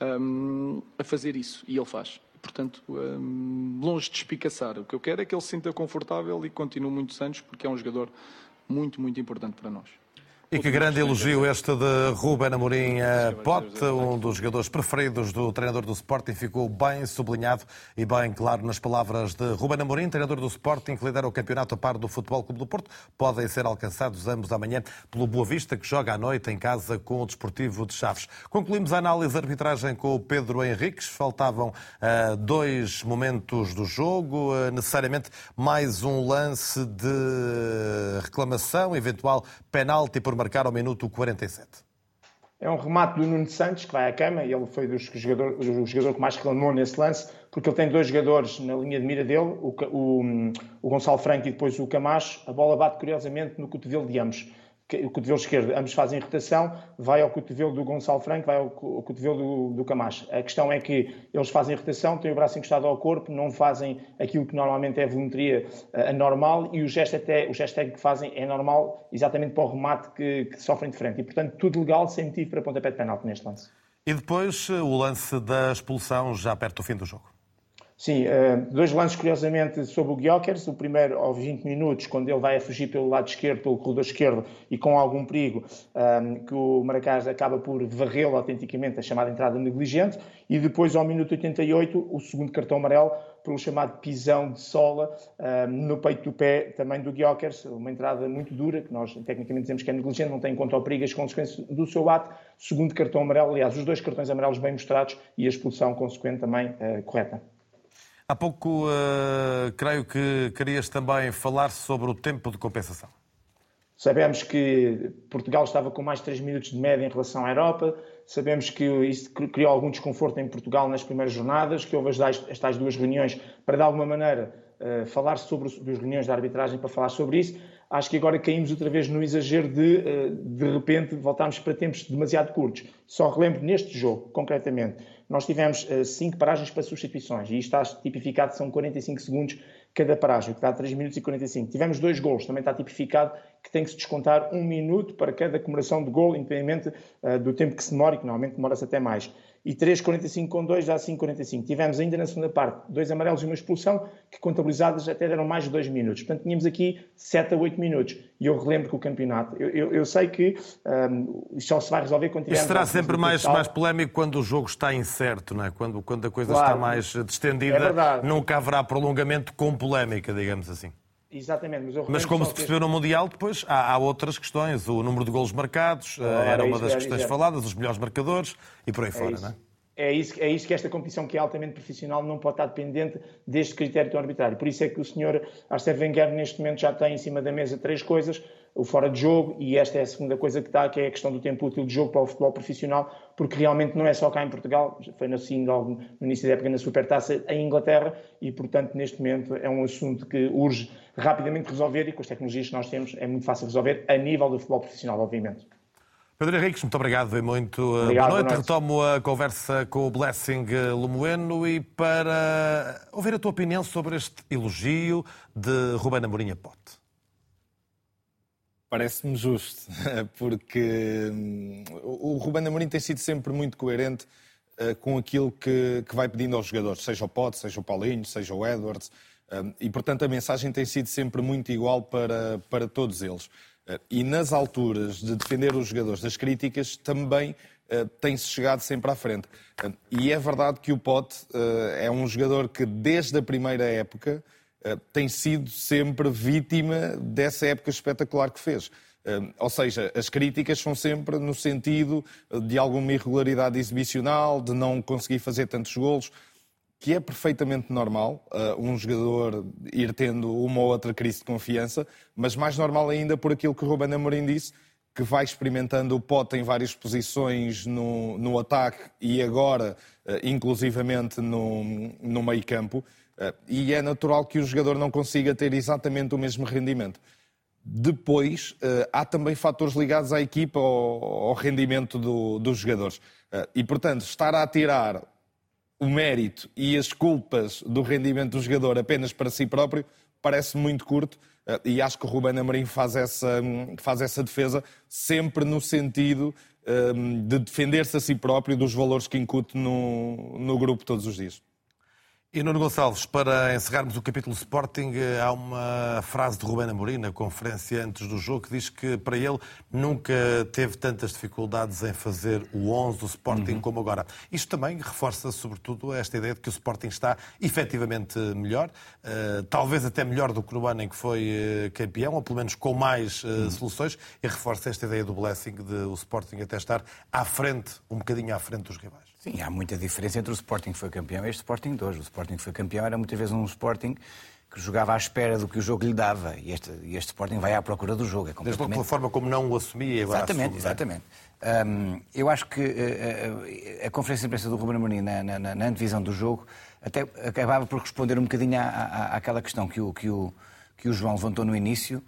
um, a fazer isso. E ele faz. Portanto, um, longe de espicaçar. O que eu quero é que ele se sinta confortável e continue muitos anos, porque é um jogador muito, muito importante para nós. E que grande elogio este de Ruben Amorim Pote, um dos jogadores preferidos do treinador do Sporting, ficou bem sublinhado e bem claro nas palavras de Ruben Amorim, treinador do Sporting, que lidera o campeonato a par do Futebol Clube do Porto. Podem ser alcançados ambos amanhã pelo Boa Vista, que joga à noite em casa com o Desportivo de Chaves. Concluímos a análise de arbitragem com o Pedro Henriques. Faltavam uh, dois momentos do jogo, uh, necessariamente mais um lance de reclamação, eventual penalti por marcar ao minuto 47. É um remate do Nuno Santos que vai à cama e ele foi dos jogador, o jogador que mais reclamou nesse lance, porque ele tem dois jogadores na linha de mira dele, o, o, o Gonçalo Franco e depois o Camacho. A bola bate curiosamente no cotovelo de ambos o cotovelo esquerdo, ambos fazem rotação, vai ao cotovelo do Gonçalo Franco, vai ao, cotovelo do, do Camacho. A questão é que eles fazem rotação, têm o braço encostado ao corpo, não fazem aquilo que normalmente é volumetria uh, anormal e o gesto, até, o gesto que fazem é normal exatamente para o remate que, que sofrem de frente. E, portanto, tudo legal, sem motivo para pontapé de penalti neste lance. E depois eh, o lance da expulsão já perto do fim do jogo. Sim, eh, dois lances curiosamente sobre o Gyökeres. O primeiro aos 20 minutos, quando ele vai a fugir pelo lado esquerdo, pelo corredor esquerdo e com algum perigo, ehm, que o Maracás acaba por varrê-lo autenticamente, a chamada entrada negligente. E depois, ao minuto 88, o segundo cartão amarelo pelo chamado pisão de sola ehm, no peito do pé também do Gyökeres. Uma entrada muito dura, que nós tecnicamente dizemos que é negligente, não tem em conta o perigo as consequências do seu ato. Segundo cartão amarelo, aliás, os dois cartões amarelos bem mostrados e a expulsão consequente também eh, correta. Há pouco, uh, creio que querias também falar sobre o tempo de compensação. Sabemos que Portugal estava com mais de 3 minutos de média em relação à Europa. Sabemos que isso criou algum desconforto em Portugal nas primeiras jornadas, que houve as tais, as tais duas reuniões para, de alguma maneira, uh, falar sobre as reuniões da arbitragem, para falar sobre isso. acho que agora caímos outra vez no exagero de, eh, de repente, voltarmos para tempos demasiado curtos. Só relembro neste jogo, concretamente, nós tivemos 5 paragens para substituições e isto está tipificado, são 45 segundos cada paragem, que dá 3 minutos e 45. Tivemos dois gols, também está tipificado que tem que se descontar um minuto para cada comemoração de gol, independentemente uh, do tempo que se demora, e que normalmente demora-se até mais e 3,45 com 2 dá 5,45. Tivemos ainda na segunda parte dois amarelos e uma expulsão, que contabilizadas até deram mais de 2 minutos. Portanto, tínhamos aqui 7 a 8 minutos. E eu relembro que o campeonato, eu, eu, eu sei que um, só se vai resolver quando tivermos... Isto será sempre mais, mais polémico quando o jogo está incerto, não é? Quando, quando a coisa claro, está mais distendida, é nunca haverá prolongamento com polémica, digamos assim. Exatamente, mas, mas como se percebeu no Mundial, depois há, há, outras questões. O número de golos marcados ah, era uma das questões faladas, os melhores marcadores e por aí é fora, isso. não é? É isso, é isso que esta competição, que é altamente profissional, não pode estar dependente deste critério tão arbitrário. Por isso é que o senhor Arsène Wenger, neste momento, já tem em cima da mesa três coisas: o fora de jogo, e esta é a segunda coisa que está, que é a questão do tempo útil de jogo para o futebol profissional, porque realmente não é só cá em Portugal, foi assim logo no início da época na Supertaça em Inglaterra, e portanto, neste momento, é um assunto que urge rapidamente resolver, e com as tecnologias que nós temos, é muito fácil resolver, a nível do futebol profissional, obviamente. Pedro Henriques, muito obrigado e muito eh, obrigado, boa noite. Retomo a conversa com o Blessing Lemoeno e para ouvir a tua opinião sobre este elogio de Ruben Amorim Pote. Parece-me justo, porque hum, o Ruben Amorim tem sido sempre muito coerente eh, com aquilo que, que vai pedindo aos jogadores, seja o Pote, seja o Paulinho, seja o Edwards, hum, e portanto a mensagem tem sido sempre muito igual para, para todos eles. E nas alturas de defender os jogadores das críticas, também uh, tem-se chegado sempre à frente. Uh, e é verdade que o Pote é um jogador que, desde a primeira época, tem sido sempre vítima dessa época espetacular que fez. Ou seja, as críticas são sempre no sentido de alguma irregularidade exibicional, de não conseguir fazer tantos golos que é perfeitamente normal um jogador ir tendo uma ou outra crise de confiança, mas mais normal ainda por aquilo que o Ruben Amorim disse, que vai experimentando o pote em várias posições no, no ataque e agora, inclusivamente, no, no meio campo, e é natural que o jogador não consiga ter exatamente o mesmo rendimento. Depois, há também fatores ligados à equipa, ao, ao rendimento do, dos jogadores. E, portanto, estar a tirar o mérito e as culpas do rendimento do jogador apenas para si próprio parece muito curto eh, e acho que o Ruben Amorim faz essa, faz essa defesa sempre no sentido eh, de defender-se a si próprio dos valores que incute no, no grupo todos os dias. E Nuno Gonçalves, para encerrarmos o capítulo Sporting, há uma frase de Rubén Amorim na conferência antes do jogo que diz que para ele nunca teve tantas dificuldades em fazer o 11 do Sporting uhum. como agora. Isto também reforça sobretudo esta ideia de que o Sporting está efetivamente melhor, uh, talvez até melhor do que no ano em que foi uh, campeão, ou pelo menos com mais uh, uhum. soluções, e reforça esta ideia do blessing de o Sporting até estar à frente, um bocadinho à frente dos rivais. Sim, há muita diferença entre o Sporting que foi campeão e este Sporting de hoje. O Sporting que foi campeão era muitas vezes um Sporting que jogava à espera do que o jogo lhe dava. E este, este Sporting vai à procura do jogo. É completamente... Desde pela forma como não o assumia e Exatamente, assume, exatamente. Um, eu acho que uh, a conferência de imprensa do Ruben Amorim na, na, na, antevisão do jogo até acabava por responder um bocadinho à, à, àquela questão que o, que, o, que o João levantou no início.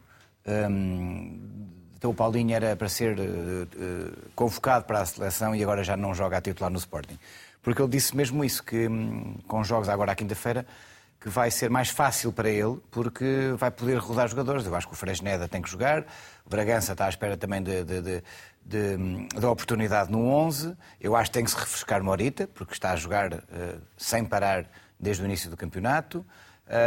Um, então o Paulinho era para ser uh, uh, convocado para a seleção e agora já não joga a titular no Sporting. Porque ele disse mesmo isso, que um, com jogos agora à quinta-feira, que vai ser mais fácil para ele, porque vai poder rodar jogadores. Eu acho que o Fresneda tem que jogar, o Bragança está à espera também de, de, de, de, de oportunidade no 11. Eu acho que tem que se refrescar Morita, porque está a jogar uh, sem parar desde o início do campeonato.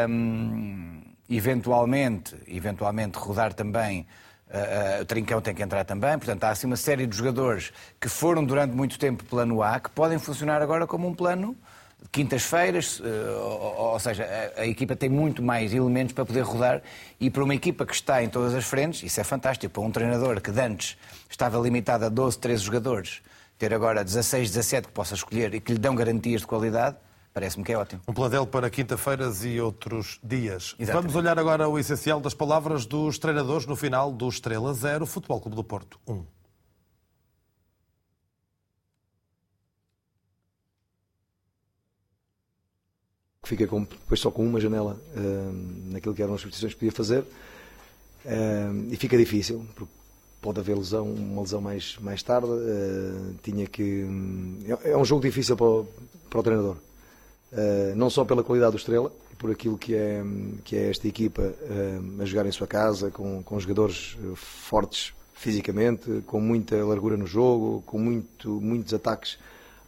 Um, eventualmente, eventualmente rodar também Uh, o Trincão tem que entrar também, portanto há assim uma série de jogadores que foram durante muito tempo plano A, que podem funcionar agora como um plano de quintas-feiras, uh, ou, ou, seja, a, a, equipa tem muito mais elementos para poder rodar. E para uma equipa que está em todas as frentes, isso é fantástico, para um treinador que antes estava limitado a 12, 13 jogadores, ter agora 16, 17 que possa escolher e que lhe dão garantias de qualidade, Parece-me que é ótimo. Um plantel para quinta-feiras e outros dias. Exatamente. Vamos olhar agora o essencial das palavras dos treinadores no final do Estrela 0, Futebol Clube do Porto 1. Fica com, depois só com uma janela uh, naquilo que eram as substituições que podia fazer. Uh, e fica difícil, porque pode haver lesão, uma lesão mais, mais tarde. Uh, tinha que. É, é um jogo difícil para o, para o treinador. Uh, não só pela qualidade do Estrela, por aquilo que é, que é esta equipa uh, a jogar em sua casa, com, com jogadores fortes fisicamente, com muita largura no jogo, com muito, muitos ataques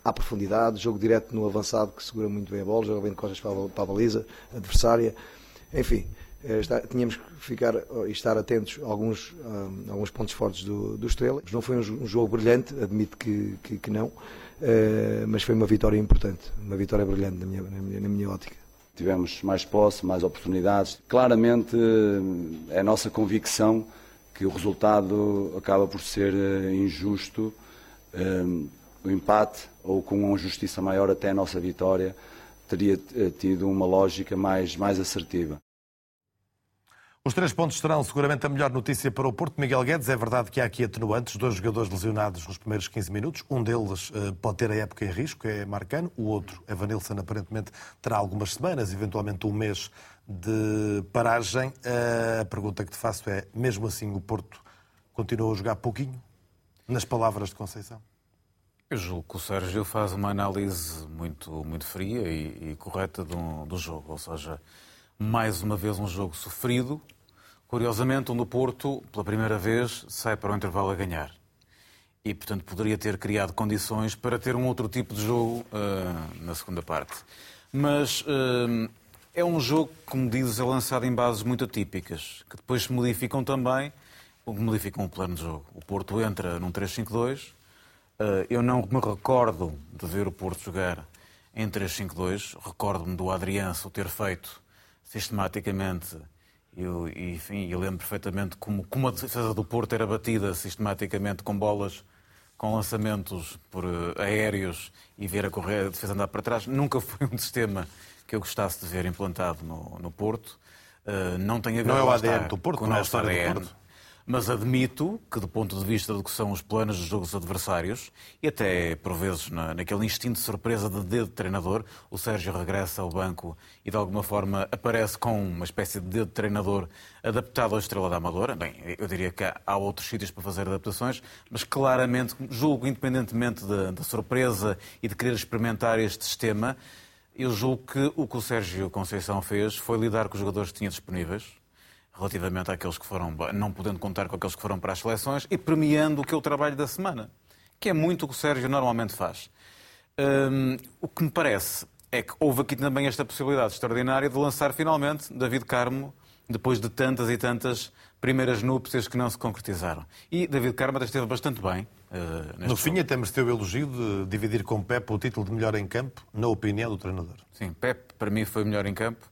à profundidade, jogo direto no avançado que segura muito bem a bola, joga bem de costas para a, baliza adversária. Enfim, eh, está, tínhamos que ficar e estar atentos a alguns, a alguns pontos fortes do, do Estrela. Não foi um jogo brilhante, admito que, que, que não, uh, mas foi uma vitória importante, uma vitória brilhante na minha, na minha, na minha ótica. Tivemos mais posse, mais oportunidades. Claramente é a nossa convicção que o resultado acaba por ser injusto. O empate, ou com uma justiça maior até a nossa vitória, teria tido uma lógica mais, mais assertiva. Os três pontos serão seguramente a melhor notícia para o Porto. Miguel Guedes, é verdade que há aqui atenuantes, dois jogadores lesionados nos primeiros 15 minutos. Um deles uh, pode ter a época em risco, é Marcano. O outro, Evanilson, aparentemente terá algumas semanas, eventualmente um mês de paragem. Uh, a pergunta que te faço é, mesmo assim o Porto continua a jogar pouquinho? Nas palavras de Conceição. Eu julgo que o Sérgio faz uma análise muito, muito fria e, e correta do, do jogo. Ou seja, mais uma vez um jogo sofrido. Curiosamente, onde o Porto, pela primeira vez, sai para o intervalo a ganhar. E, portanto, poderia ter criado condições para ter um outro tipo de jogo uh, na segunda parte. Mas uh, é um jogo, como dizes, é lançado em bases muito atípicas, que depois se modificam também, modificam o plano de jogo. O Porto entra num 3-5-2. Uh, eh, eu não me recordo de ver o Porto jogar em 3-5-2. Recordo-me do Adrianço ter feito sistematicamente. Eu, enfim, eu lembro perfeitamente como, como a defesa do Porto era batida sistematicamente com bolas, com lançamentos por uh, aéreos e ver a correr a defesa andar para trás. Nunca foi um sistema que eu gostasse de ver implantado no, no Porto. Uh, não tem a ver não é o ADN do Porto, com não é história ADN. do Porto. Mas admito que, do ponto de vista do que são os planos dos jogos adversários, e até por vezes na, naquele instinto de surpresa de dedo de treinador, o Sérgio regressa ao banco e de alguma forma aparece com uma espécie de dedo de treinador adaptado à estrela da Amadora. Bem, eu diria que há outros sítios para fazer adaptações, mas claramente, julgo, independentemente da, surpresa e de querer experimentar este sistema, eu julgo que o que o Sérgio Conceição fez foi lidar com os jogadores que tinha disponíveis relativamente àqueles que foram, não podendo contar com aqueles que foram para as seleções e premiando o que é o trabalho da semana, que é muito o que o Sérgio normalmente faz. Hum, o que me parece é que houve aqui também esta possibilidade extraordinária de lançar finalmente David Carmo, depois de tantas e tantas primeiras núpcias que não se concretizaram. E David Carmo até esteve bastante bem. Uh, no fim, até mereceu o elogio de dividir com Pep o título de melhor em campo, na opinião do treinador. Sim, Pep para mim foi melhor em campo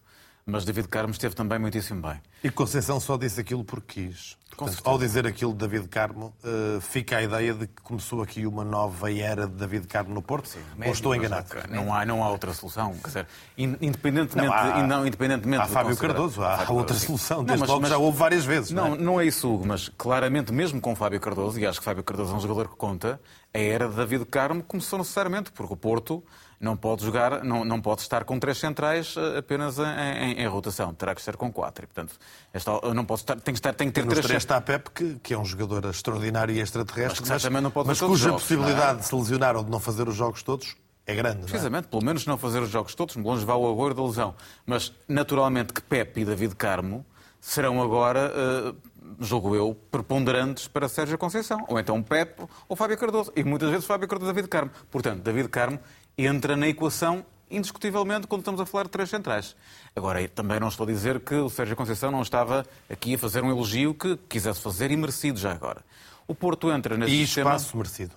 mas David Carmo esteve também muitíssimo bem. E Conceição só disse aquilo porque quis. Portanto, ao dizer aquilo de David Carmo, uh, fica a ideia de que começou aqui uma nova era de David Carmo no Porto. Sim, ou estou enganado? Não há, não há outra solução. Quer dizer, independentemente, não, há, não, independentemente há Fábio Cardoso, há Fábio outra solução. Desde não, mas, mas, já houve várias vezes. Não, não é? não é isso, Hugo, mas claramente, mesmo com Fábio Cardoso, e acho que Fábio Cardoso é um jogador que conta, a era de David Carmo começou necessariamente, porque o Porto não pode jogar, não, não pode estar com três centrais eh, apenas em, em, em rotação, terá que estar com quatro. E, portanto, esta, não pode estar, tem que estar, tem que ter três. três está a Pep, que, que, é um jogador extraordinário e extraterrestre, mas, mas, não pode mas cuja jogos, possibilidade é? de se lesionar ou de não fazer os jogos todos é grande. Precisamente, é? pelo menos não fazer os jogos todos, longe vá o agouro da lesão. Mas, naturalmente, que Pep e David Carmo serão agora, uh, jogo eu, preponderantes para Sérgio Conceição. Ou então Pep ou Fábio Cardoso. E muitas vezes Fábio Cardoso e David Carmo. Portanto, David Carmo entra na equação indiscutivelmente quando estamos a falar de três centrais. Agora, também não estou a dizer que o Sérgio Conceição não estava aqui a fazer um elogio que quisesse fazer e merecido já agora. O Porto entra neste e sistema... espaço merecido.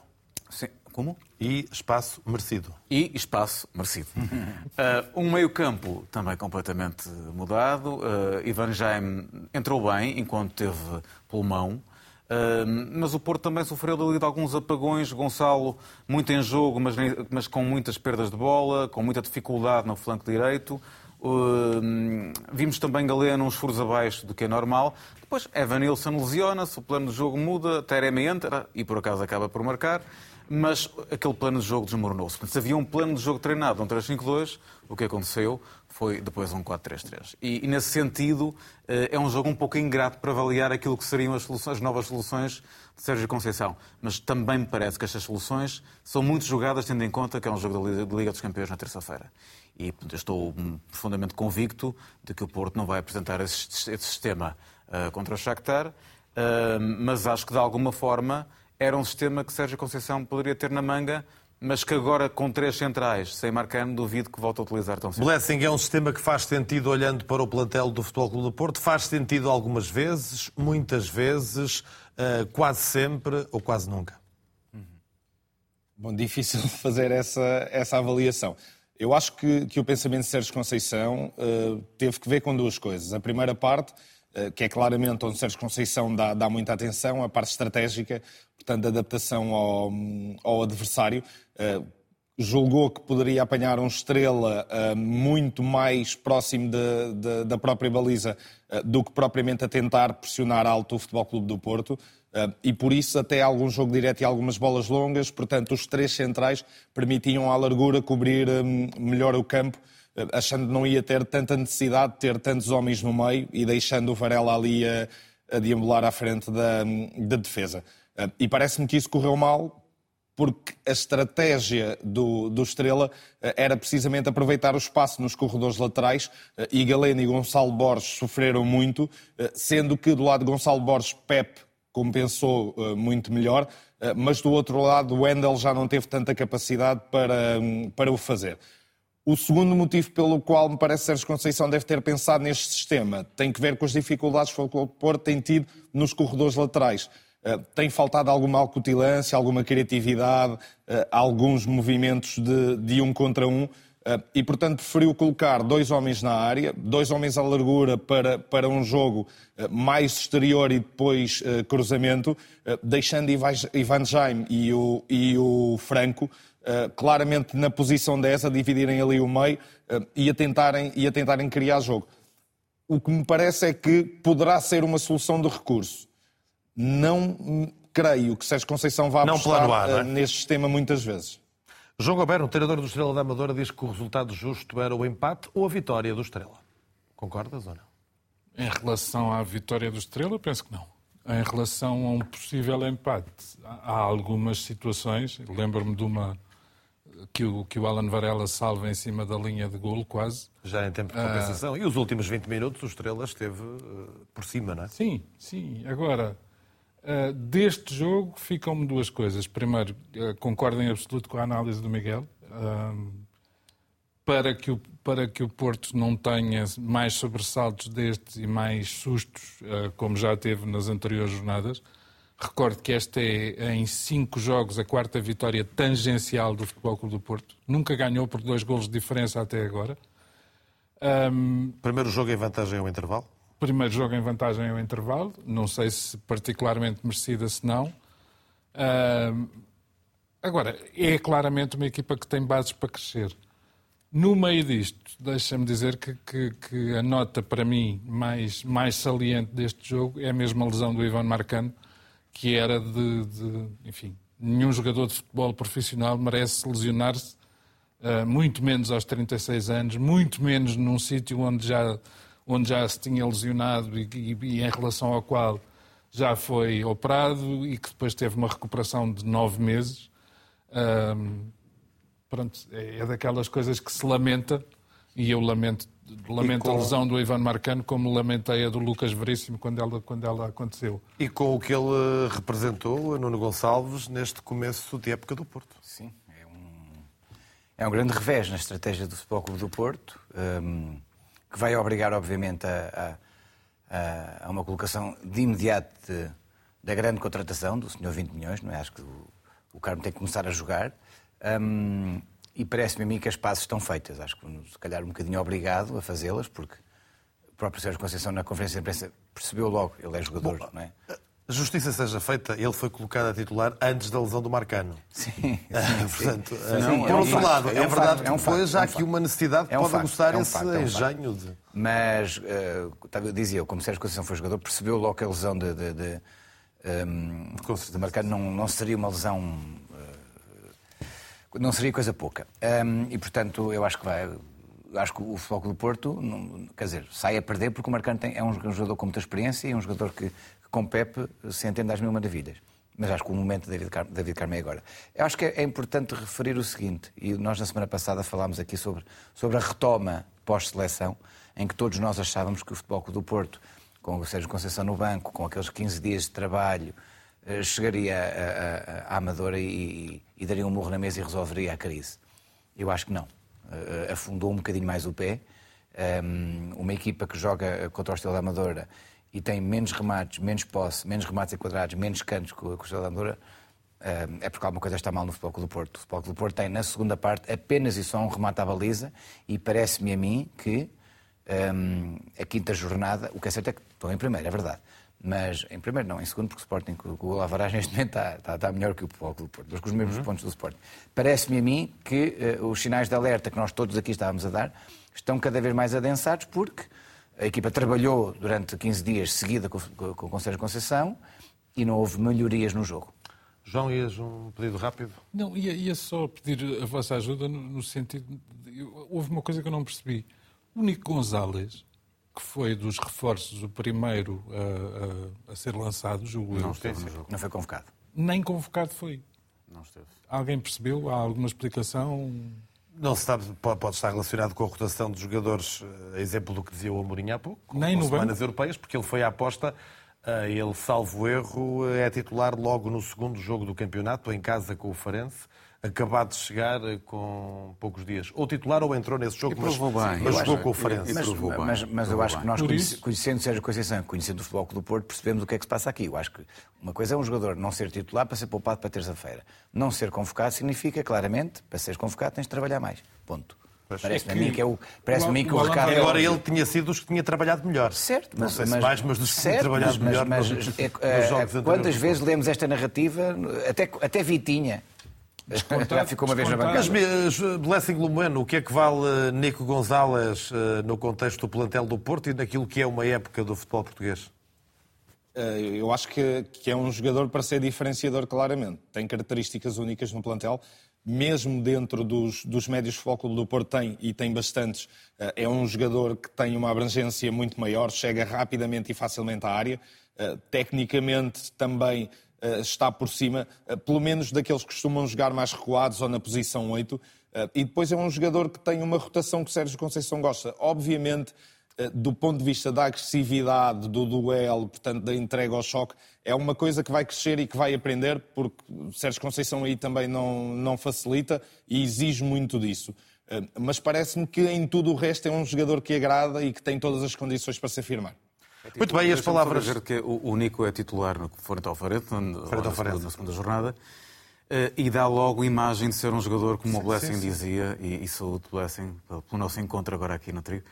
Sim. Como? E espaço merecido. E espaço merecido. uh, um meio-campo também completamente mudado. Uh, Ivan Jaime entrou bem enquanto teve pulmão mas o Porto também sofreu ali de alguns apagões. Gonçalo, muito em jogo, mas, mas com muitas perdas de bola, com muita dificuldade no flanco direito. Uh, vimos também Galeno uns furos abaixo do que é normal. Depois Evan Nilsson lesiona-se, o plano de jogo muda, Tereme entra e por acaso acaba por marcar. Mas aquele plano de jogo desmoronou-se. Se havia um plano de jogo treinado, um 3-5-2, o que aconteceu foi depois um 4-3-3. E, e, nesse sentido, eh, é um jogo um pouco ingrato para avaliar aquilo que seriam as, soluções, as novas soluções de Sérgio Conceição. Mas também me parece que estas soluções são muito jogadas, tendo em conta que é um jogo da Liga dos Campeões na terça-feira. E estou profundamente convicto de que o Porto não vai apresentar esse, esse sistema uh, contra o Shakhtar, uh, mas acho que de alguma forma era um sistema que Sérgio Conceição poderia ter na manga mas que agora com três centrais, sem Marcano, duvido que volte a utilizar tão cedo. Blessing é um sistema que faz sentido olhando para o plantel do Futebol Clube do Porto, faz sentido algumas vezes, muitas vezes, uh, quase sempre ou quase nunca. Bom, difícil fazer essa, essa avaliação. Eu acho que, que o pensamento de Sérgio Conceição uh, teve que ver com duas coisas. A primeira parte, uh, que é claramente onde Sérgio Conceição dá, dá muita atenção, a parte estratégica, portanto, da adaptação ao, ao adversário. Uh, julgou que poderia apanhar um estrela uh, muito mais próximo de, de, da própria baliza uh, do que propriamente a tentar pressionar alto o Futebol Clube do Porto. e por isso até algum jogo direto e algumas bolas longas, portanto os três centrais permitiam à largura cobrir melhor o campo, achando que não ia ter tanta necessidade de ter tantos homens no meio e deixando o Varela ali a, a deambular à frente da, da defesa. Ah, e parece-me que isso correu mal porque a estratégia do, do, Estrela ah, era precisamente aproveitar o espaço nos corredores laterais ah, e Galeno e Gonçalo Borges sofreram muito, sendo que do lado de Gonçalo Borges, Pep compensou muito melhor, mas do outro lado Wendel já não teve tanta capacidade para, para o fazer. O segundo motivo pelo qual me parece Sérgio Conceição deve ter pensado neste sistema tem que ver com as dificuldades que o Porto tem tido nos corredores laterais. Eh, tem faltado alguma alcutilância, alguma criatividade, eh, alguns movimentos de, de um contra um. Eh, e, portanto, preferiu colocar dois homens na área, dois homens à largura para, para um jogo mais exterior e depois cruzamento, deixando Ivan Jaime e o, e o Franco claramente na posição 10, a dividirem ali o meio e a tentarem, e a tentarem criar jogo. O que me parece é que poderá ser uma solução de recurso não creio que Sérgio Conceição vá não apostar é? neste sistema muitas vezes. João Goberno, treinador do Estrela da Amadora, diz que o resultado justo era o empate ou a vitória do Estrela. Concordas ou não? Em relação à vitória do Estrela, penso que não. Em relação a um possível empate, há algumas situações. Lembro-me de uma que o, que o Alan Varela salva em cima da linha de golo, quase. Já em tempo de compensação. Uh... E os últimos 20 minutos o Estrela esteve uh, por cima, não é? Sim, sim. Agora, Uh, deste jogo ficam-me duas coisas. Primeiro, uh, concordo em absoluto com a análise do Miguel. Uh, para, que o, para que o Porto não tenha mais sobressaltos destes e mais sustos, como já teve nas anteriores jornadas, recordo que esta é, em cinco jogos, a quarta vitória tangencial do Futebol Clube do Porto. Nunca ganhou por dois golos de diferença até agora. Um... Primeiro jogo em vantagem ao intervalo? Primeiro jogo em vantagem ao intervalo, não sei se particularmente merecida, se não. Uh, agora, é claramente uma equipa que tem bases para crescer. No meio disto, deixa-me dizer que, que, que, a nota para mim mais, mais saliente deste jogo é a mesma lesão do Ivan Marcano, que era de, de enfim, nenhum jogador de futebol profissional merece lesionar-se, uh, muito menos aos 36 anos, muito menos num sítio onde já onde já se tinha lesionado e, e, e, em relação ao qual já foi operado e que depois teve uma recuperação de nove meses. Um, pronto, é, é, daquelas coisas que se lamenta e eu lamento, lamento com... a lesão do Ivan Marcano como lamentei a do Lucas Veríssimo quando ela, quando ela aconteceu. E com o que ele representou, Nuno Gonçalves, neste começo de época do Porto. Sim, é um, é um grande revés na estratégia do Futebol Clube do Porto. Um, que vai obrigar, obviamente, a, a, a uma colocação de imediato de, da grande contratação do senhor 20 milhões, não é? Acho que o, o Carmo tem que começar a jogar. Um, e parece-me a mim que as passes estão feitas. Acho que se calhar um bocadinho obrigado a fazê-las, porque o próprio Sérgio Conceição na conferência de imprensa percebeu logo, ele é jogador, Bom, não é? Justiça seja feita, ele foi colocado a titular antes da lesão do Marcano. Sim. Ah, sim Portanto, sim. Não, por outro é um lado, é, é verdade que depois há aqui uma necessidade que pode gostar esse engenho de. Mas, uh, dizia eu, como Sérgio Conceição foi jogador, percebeu logo que a lesão de, de, de, um, de Marcano não, não seria uma lesão uh, não seria coisa pouca. Um, e, portanto, eu acho que vai. Acho que o Futebol do Porto, quer dizer, sai a perder porque o Marcano tem, é um jogador com muita experiência e um jogador que com Pepe se entende às mil maravilhas. Mas acho que o momento de David, Car David é agora. Eu acho que é, importante referir o seguinte, e nós na semana passada falámos aqui sobre, sobre a retoma pós-seleção, em que todos nós achávamos que o Futebol do Porto, com o Sérgio Conceição no banco, com aqueles 15 dias de trabalho, eh, chegaria à Amadora e, e, daria um morro na mesa e resolveria a crise. Eu acho que não. Uh, afundou um bocadinho mais o pé. Um, uma equipa que joga contra o Estrela da Amadora e tem menos remates, menos posse, menos remates enquadrados, menos cantos que o Estrela da Amadora, um, é porque alguma coisa está mal no Futebol do Porto. O Futebol do Porto tem, na segunda parte, apenas e só um remate à baliza e parece-me a mim que um, a quinta jornada, o que é certo é que estão em primeiro, é verdade. Mas em primeiro não, em segundo, porque o Sporting, o Alvarez neste momento está, está, está melhor que o Futebol do Porto, mas com os mesmos uhum. pontos do Sporting. Parece-me a mim que uh, os sinais de alerta que nós todos aqui estávamos a dar estão cada vez mais adensados, porque a equipa trabalhou durante 15 dias seguida com, o Conselho de Conceição e não houve melhorias no jogo. João, ias um pedido rápido? Não, ia, ia só pedir a vossa ajuda no, no sentido. De, houve uma coisa que eu não percebi. O Nico Gonzalez que foi dos reforços o primeiro a, a, a ser lançado, julgo não esteve no jogo. Não foi convocado. Nem convocado foi. Não esteve. Alguém percebeu? Há alguma explicação? Não se sabe, pode estar relacionado com a rotação de jogadores, a eh, exemplo do que dizia o Amorim há pouco, Nem com semanas banco. europeias, porque ele foi à aposta, eh, ele, salvo erro, é titular logo no segundo jogo do campeonato, em casa com o Farense acabado de chegar com poucos dias. Ou titular ou entrou nesse jogo, mas, bem. mas jogou com o Farense. Mas, mas, mas eu acho que nós, conhecendo Sérgio Conceição, conhecendo o Futebol do Porto, percebemos o que é que se passa aqui. Eu acho que uma coisa é um jogador não ser titular para ser poupado para terça-feira. Não ser convocado significa, claramente, para ser convocado tens de trabalhar mais. Ponto. Parece-me é a mim que é o, parece a mim que o, o recado é Agora ele tinha sido dos que tinha trabalhado melhor. Certo, mas, não sei se mais, mas dos que tinha trabalhado mas, melhor. Mas, mas é, é, quantas vezes lemos esta narrativa, até, até Vitinha, já ficou uma vez na bancada. Mas, Blessing Lumeno, o que é que vale eh, Nico Gonzalez eh, no contexto do plantel do Porto e naquilo que é uma época do futebol português? Eh, eu acho que, que é um jogador para ser diferenciador, claramente. Tem características únicas no plantel, mesmo dentro dos, dos médios de futebol do Porto tem, e tem bastantes. É um jogador que tem uma abrangência muito maior, chega rapidamente e facilmente à área. Tecnicamente também eh, está por cima, eh, pelo menos daqueles que costumam jogar mais recuados ou na posição 8. Eh, e depois é um jogador que tem uma rotação que o Sérgio Conceição gosta. Obviamente, do ponto de vista da agressividade, do duelo, portanto, da entrega ao choque, é uma coisa que vai crescer e que vai aprender, porque Sérgio Conceição aí também não, não facilita e exige muito disso. Mas parece-me que em tudo o resto é um jogador que agrada e que tem todas as condições para se afirmar. É Muito bem, as palavras. que o Nico é titular no Frente ao Fareto, na, segunda jornada, eh, e dá logo imagem de ser um jogador, como sim, o Blessing sim, sim. dizia, e, e saúde Blessing, pelo nosso encontro agora aqui no trio,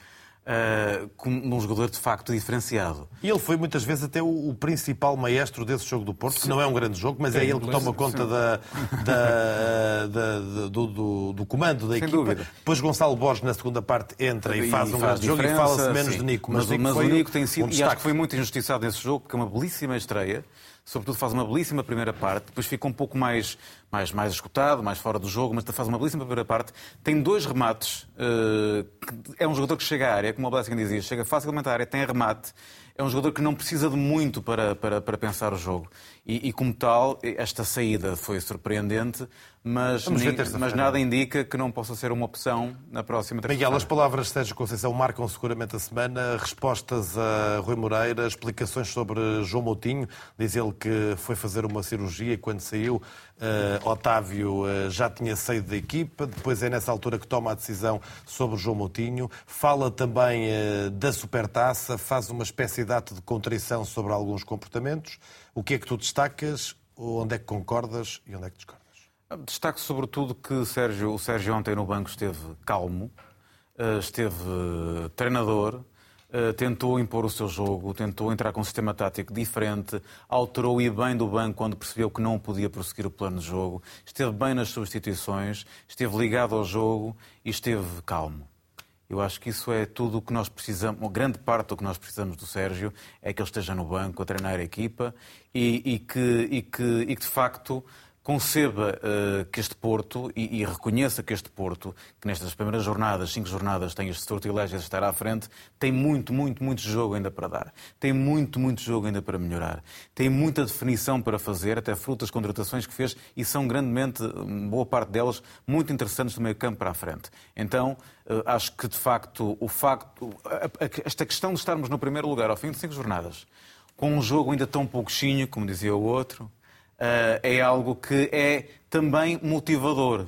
uh, como um jogador de facto diferenciado. E ele foi muitas vezes até o, o principal maestro desse jogo do Porto, sim. que não é um grande jogo, mas é, é ele que toma conta da, da, da, do, do, do, comando da Sem equipa. Dúvida. Depois Gonçalo Borges na segunda parte entra e, e faz um grande jogo e fala-se menos sim. de Nico. Mas, mas, mas o Nico tem sido, um e acho que foi muito injustiçado nesse jogo, porque é uma belíssima estreia sobretudo faz uma belíssima primeira parte, depois fica um pouco mais, mais, mais escutado, mais fora do jogo, mas faz uma belíssima primeira parte. Tem dois remates. Uh, é um jogador que chega à área, como o Blessing dizia, chega facilmente à área, tem remate. É um jogador que não precisa de muito para, para, para pensar o jogo. E, e, como tal, esta saída foi surpreendente, mas, mas nada indica que não possa ser uma opção na próxima terça Miguel, as palavras de Sérgio Conceição marcam seguramente a semana. Respostas a Rui Moreira, explicações sobre João Moutinho. Diz ele que foi fazer uma cirurgia e quando saiu, uh, Otávio uh, já tinha saído da equipa. Depois é nessa altura que toma a decisão sobre João Moutinho. Fala também uh, da supertaça, faz uma espécie de ato de contrição sobre alguns comportamentos. O que é que tu destacas? Onde é que concordas e onde é que discordas? Destaco sobretudo que Sérgio, o Sérgio ontem no banco esteve calmo, eh, esteve treinador, eh, tentou impor o seu jogo, tentou entrar com um sistema tático diferente, alterou e bem do banco quando percebeu que não podia prosseguir o plano de jogo, esteve bem nas substituições, esteve ligado ao jogo e esteve calmo. Eu acho que isso é tudo o que nós precisamos, uma grande parte do que nós precisamos do Sérgio é que ele esteja no banco a treinar a equipa e, e, que, e, que, e que, de facto, conceba uh, que este Porto e, e, reconheça que este Porto, que nestas primeiras jornadas, cinco jornadas, tem este sortilégio de estar à frente, tem muito, muito, muito jogo ainda para dar. Tem muito, muito jogo ainda para melhorar. Tem muita definição para fazer, até fruto das contratações que fez, e são grandemente, boa parte delas, muito interessantes do meio campo para a frente. Então, uh, acho que, de facto, o facto, esta questão de estarmos no primeiro lugar ao fim de cinco jornadas, com um jogo ainda tão pouquinho, como dizia o outro, é algo que é também motivador.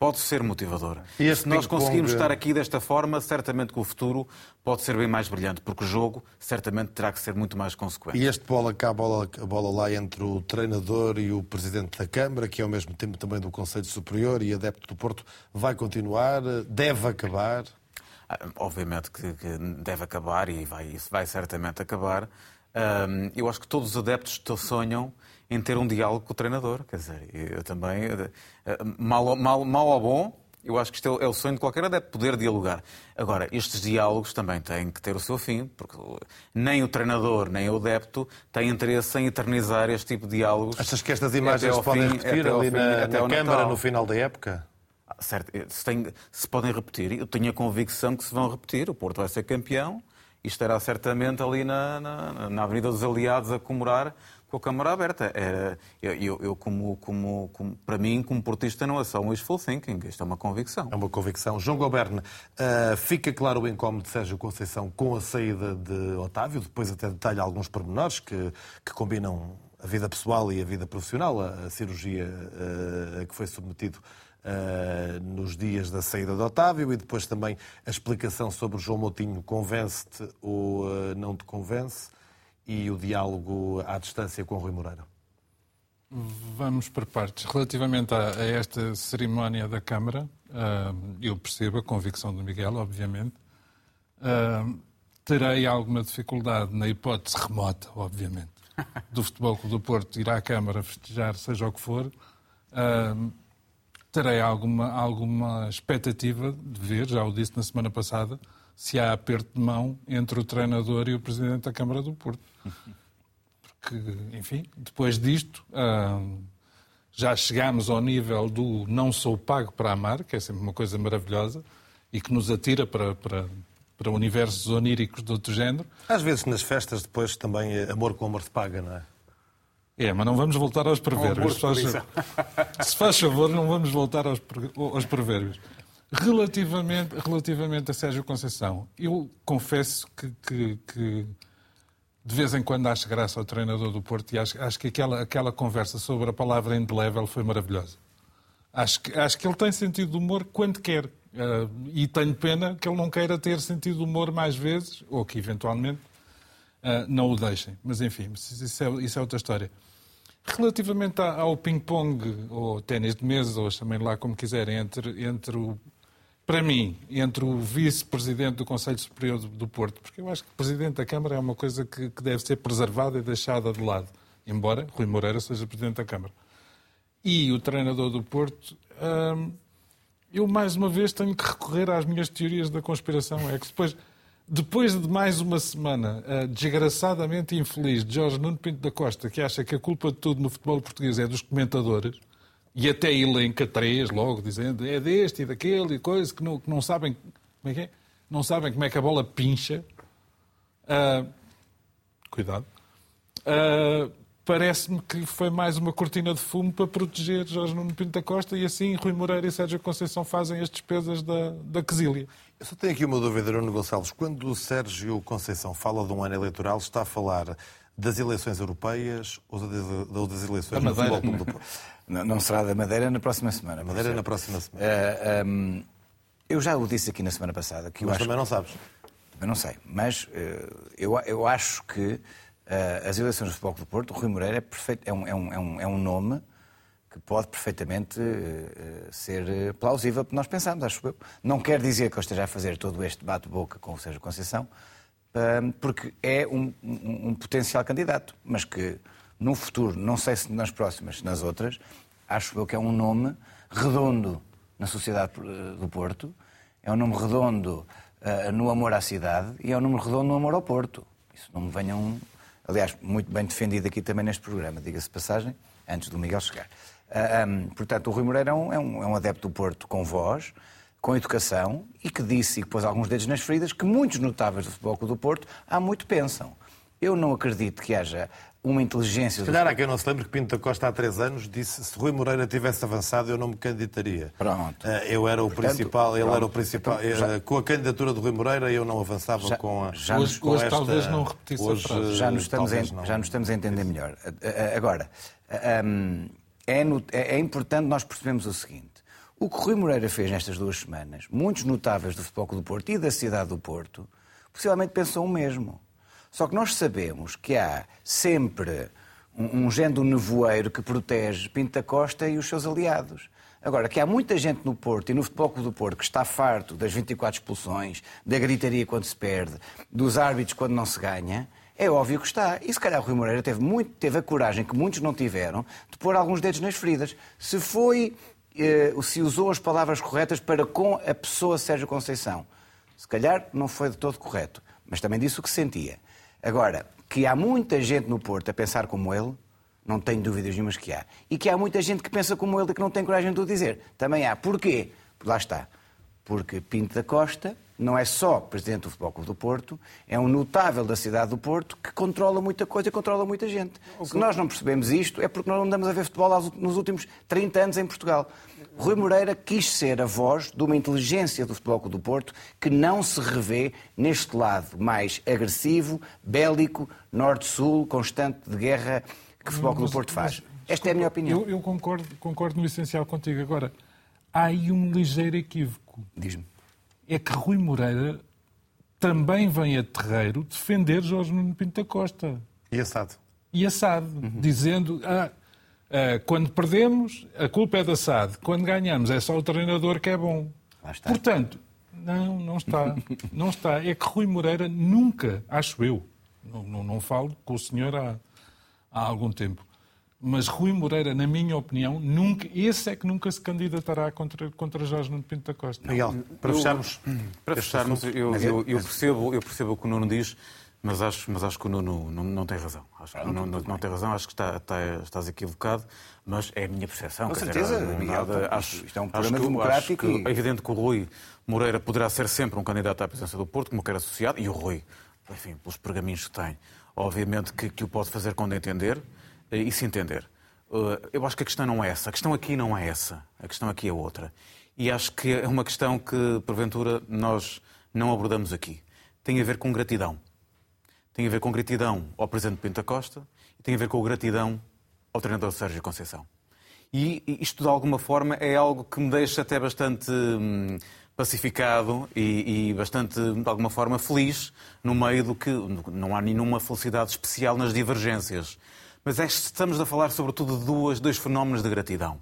Pode ser motivador. E Se nós conseguirmos estar aqui desta forma, certamente que o futuro pode ser bem mais brilhante, porque o jogo certamente terá que ser muito mais consequente. E este bola cá, bola, bola lá entre o treinador e o presidente da Câmara, que é ao mesmo tempo também do Conselho Superior e adepto do Porto, vai continuar, deve acabar? Ah, obviamente que, que, deve acabar e vai, isso vai certamente acabar. eu acho que todos os adeptos sonham em ter um diálogo com o treinador. Quer dizer, eu também, eh, eh, mal, mal, mal ou bom, eu acho que isto é o sonho de qualquer adepto, poder dialogar. Agora, estes diálogos também têm que ter o seu fim, porque nem o treinador, nem o adepto têm interesse em eternizar este tipo de diálogos. Achas que estas imagens se podem fim, repetir ali fim, na, na Câmara no final da época? Ah, certo, se, tem, se podem repetir, eu tenho a convicção que se vão repetir. O Porto vai ser campeão e estará certamente ali na, na, na Avenida dos Aliados a comemorar com a Câmara aberta. Era, eu, eu, eu como, como, como, para mim, como portista, não é só um wishful thinking. Isto é uma convicção. É uma convicção. João Goberne, uh, fica claro o incómodo de Sérgio Conceição com a saída de Otávio, depois até detalha alguns pormenores que, que combinam a vida pessoal e a vida profissional, a, a cirurgia uh, a que foi submetido Uh, nos dias da saída de Otávio e depois também a explicação sobre o João Moutinho convence-te ou uh, não te convence e o diálogo à distância com o Rui Moreira? Vamos por partes. Relativamente a, a esta cerimónia da Câmara, uh, eu percebo a convicção do Miguel, obviamente. Uh, terei alguma dificuldade na hipótese remota, obviamente, do Futebol Clube do Porto ir à Câmara festejar, seja o que for. Uh, terei alguma, alguma expectativa de ver, já o disse na semana passada, se há aperto de mão entre o treinador e o presidente da Câmara do Porto. Porque, enfim, depois disto, já chegámos ao nível do não sou pago para amar, que é sempre uma coisa maravilhosa e que nos atira para, para, para universos oníricos de outro género. Às vezes nas festas depois também é amor com amor se paga, não é? É, mas não vamos voltar aos provérbios. Se faz, se faz favor, não vamos voltar aos, aos provérbios. Relativamente, relativamente a Sérgio Conceição, eu confesso que, que, que, de vez em quando acho graça ao treinador do Porto e acho, acho que aquela, aquela conversa sobre a palavra indelével foi maravilhosa. Acho que, acho que ele tem sentido de humor quando quer. Uh, e tenho pena que ele não queira ter sentido de humor mais vezes, ou que eventualmente uh, não o deixem. Mas enfim, isso é, isso é outra história. Relativamente ao ping-pong, ou ténis de mesa, ou chamem lá como quiserem, entre, entre o para mim, entre o vice-presidente do Conselho Superior do Porto, porque eu acho que o presidente da Câmara é uma coisa que, que deve ser preservada e deixada de lado, embora Rui Moreira seja presidente da Câmara, e o treinador do Porto, hum, eu mais uma vez tenho que recorrer às minhas teorias da conspiração. É que depois, depois de mais uma semana uh, desgraçadamente infeliz de Jorge Nuno Pinto da Costa, que acha que a culpa de tudo no futebol português é dos comentadores, e até elenca três logo, dizendo é deste e daquele e coisa, que não, que não sabem como é que é? Não sabem como é que a bola pincha. Uh, cuidado. Uh, Parece-me que foi mais uma cortina de fumo para proteger Jorge Nuno Pinto da Costa e assim Rui Moreira e Sérgio Conceição fazem as despesas da, da quesília. Eu só tenho aqui uma dúvida, Nuno Gonçalves. Quando o Sérgio Conceição fala de um ano eleitoral, está a falar das eleições europeias ou das eleições do Futebol Clube do Porto? Não, não, será da Madeira na próxima semana. Madeira na próxima semana. Uh, um, eu já o disse aqui na semana passada. Que mas acho... também não sabes. Eu não sei, mas uh, eu, eu acho que uh, as eleições do Futebol do Porto, Rui Moreira é, perfeito, é, um, é, um, é, um, é nome que pode perfeitamente ser plausível nós pensarmos, acho eu. Não quer dizer que eu esteja a fazer todo este bate-boca com o Sérgio Conceição, porque é um, um, um, potencial candidato, mas que no futuro, não sei se nas próximas, se nas outras, acho eu que é um nome redondo na sociedade eh, do Porto, é um nome redondo uh, no amor à cidade e é um nome redondo no amor ao Porto. Isso não me venham. Aliás, muito bem defendido aqui também neste programa, diga-se passagem, antes do Miguel chegar. Ah, hum, portanto, o Rui Moreira é um, é um- é um adepto do Porto com voz, com educação e que disse e que pôs alguns dedos nas feridas que muitos notáveis do Futebol Clube do Porto há muito pensam. Eu não acredito que haja uma inteligência Se calhar há quem não se lembre que Pinto da Costa há três anos disse se Rui Moreira tivesse avançado eu não me candidataria. Pronto. Eh, Eu era o Portanto, principal, ele era o pronto. principal. Então, já- eh, Com a candidatura do Rui Moreira eu não avançava Já- com a. já com nos- hoje esta- talvez não repetisse a hoje, frase. já nos estamos, a, não. já nos estamos a entender melhor. A- Agora, hum, é, no- é- é importante nós percebermos o seguinte. O que Rui Moreira fez nestas duas semanas, muitos notáveis do Futebol do Porto e da cidade do Porto, possivelmente pensam o mesmo. Só que nós sabemos que há sempre um, um género nevoeiro que protege Pinto da Costa e os seus aliados. Agora, que há muita gente no Porto e no Futebol do Porto que está farto das 24 expulsões, da gritaria quando se perde, dos árbitros quando não se ganha, é óbvio que está. E se calhar o Rui Moreira teve, muito, teve a coragem que muitos não tiveram de pôr alguns dedos nas feridas. Se foi, se usou as palavras corretas para com a pessoa Sérgio Conceição. Se calhar não foi de todo correto, mas também disse o que sentia. Agora, que há muita gente no Porto a pensar como ele, não tenho dúvidas nenhumas que há. E que há muita gente que pensa como ele e que não tem coragem de o dizer. Também há. Porquê? Lá está. Porque Pinto da Costa não é só presidente do Futebol Clube do Porto, é um notável da cidade do Porto que controla muita coisa e controla muita gente. Se nós não percebemos isto, é porque nós não andamos a ver futebol nos últimos 30 anos em Portugal. Rui Moreira quis ser a voz de uma inteligência do Futebol Clube do Porto que não se revê neste lado mais agressivo, bélico, norte-sul, constante de guerra que o Futebol Clube do Porto faz. Esta é a minha opinião. Eu, eu concordo, concordo no essencial contigo. Agora, há aí um ligeiro equívoco. Diz-me. É que Rui Moreira também vem a terreiro defender Jorge Nuno Pinto da Costa. E assado. E Assad, dizendo ah, ah, quando perdemos, a culpa é da Assad. Quando ganhamos, é só o treinador que é bom. Portanto, não, não está. Não está. É que Rui Moreira nunca, acho eu, não, não, não falo com o senhor há, há algum tempo, mas Rui Moreira, na minha opinião, nunca, esse é que nunca se candidatará contra, contra Jorge Nuno Pinto da Costa. Miguel, para Eu- fecharmos. Para fecharmos, eu, eu- é- eu percebo, eu percebo o que o Nuno diz, mas acho, mas acho que o Nuno não, não tem razão. Acho que o Nuno não, não tem razão, acho que está, está- estás equivocado, mas é a minha percepção. Com dizer, certeza, não- Miguel, nada- isto- acho, isto é um acho programa que- democrático acho que e- É evidente que o Rui Moreira poderá ser sempre um candidato à presidência do Porto, como quer associado, e o Rui, enfim, pelos pergaminhos que tem, obviamente que, que o pode fazer quando entender e se entender. Eh, Eu acho que a questão não é essa. A questão aqui não é essa. A questão aqui é outra. E acho que é uma questão que, porventura, nós não abordamos aqui. Tem a ver com gratidão. Tem a ver com gratidão ao Presidente Pinto Costa e tem a ver com gratidão ao treinador Sérgio Conceição. E isto, de alguma forma, é algo que me deixa até bastante hum, pacificado e, e bastante, de alguma forma, feliz no meio do que não há nenhuma felicidade especial nas divergências. Mas é, estamos a falar, sobretudo, de duas, dois fenómenos de gratidão.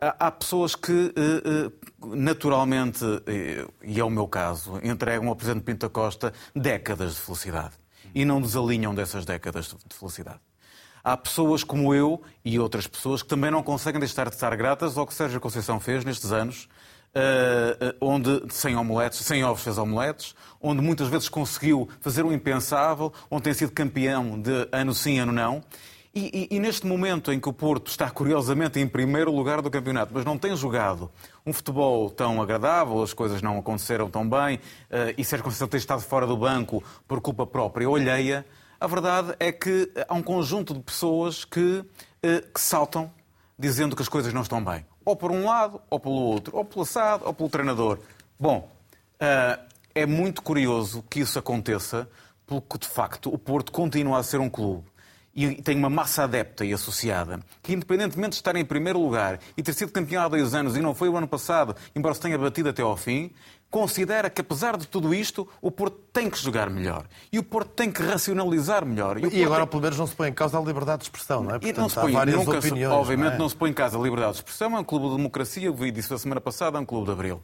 Há, pessoas que, eh, eh, naturalmente, eh, e é o meu caso, entregam ao Presidente Pinto Costa décadas de felicidade e não desalinham dessas décadas de felicidade. Há pessoas como eu e outras pessoas que também não conseguem deixar de estar gratas ao que Sérgio Conceição fez nestes anos, onde sem omeletes, sem ovos fez omeletes, onde muitas vezes conseguiu fazer o impensável, onde tem sido campeão de ano sim, ano não. E, e- e neste momento em que o Porto está curiosamente em primeiro lugar do campeonato, mas não tem jogado um futebol tão agradável, as coisas não aconteceram tão bem, eh, e Sérgio Conceição tem estado fora do banco por culpa própria ou alheia, a verdade é que há um conjunto de pessoas que, eh, que saltam dizendo que as coisas não estão bem. Ou por um lado, ou pelo outro, ou pelo assado, ou pelo treinador. Bom, eh, é muito curioso que isso aconteça, porque de facto o Porto continua a ser um clube e tem uma massa adepta e associada que, independentemente de estar em primeiro lugar e ter sido campeão há dois anos e não foi o ano passado, embora se tenha batido até ao fim, considera que, apesar de tudo isto, o Porto tem que jogar melhor. E o Porto tem que racionalizar melhor. E Porto agora, tem- pelo menos, não se põe em causa a liberdade de expressão, não é? e não se há põe, nunca se- opiniões. obviamente não, não, é? se põe em casa a liberdade de expressão, é um clube de democracia, eu disse a semana passada, é um clube de abril.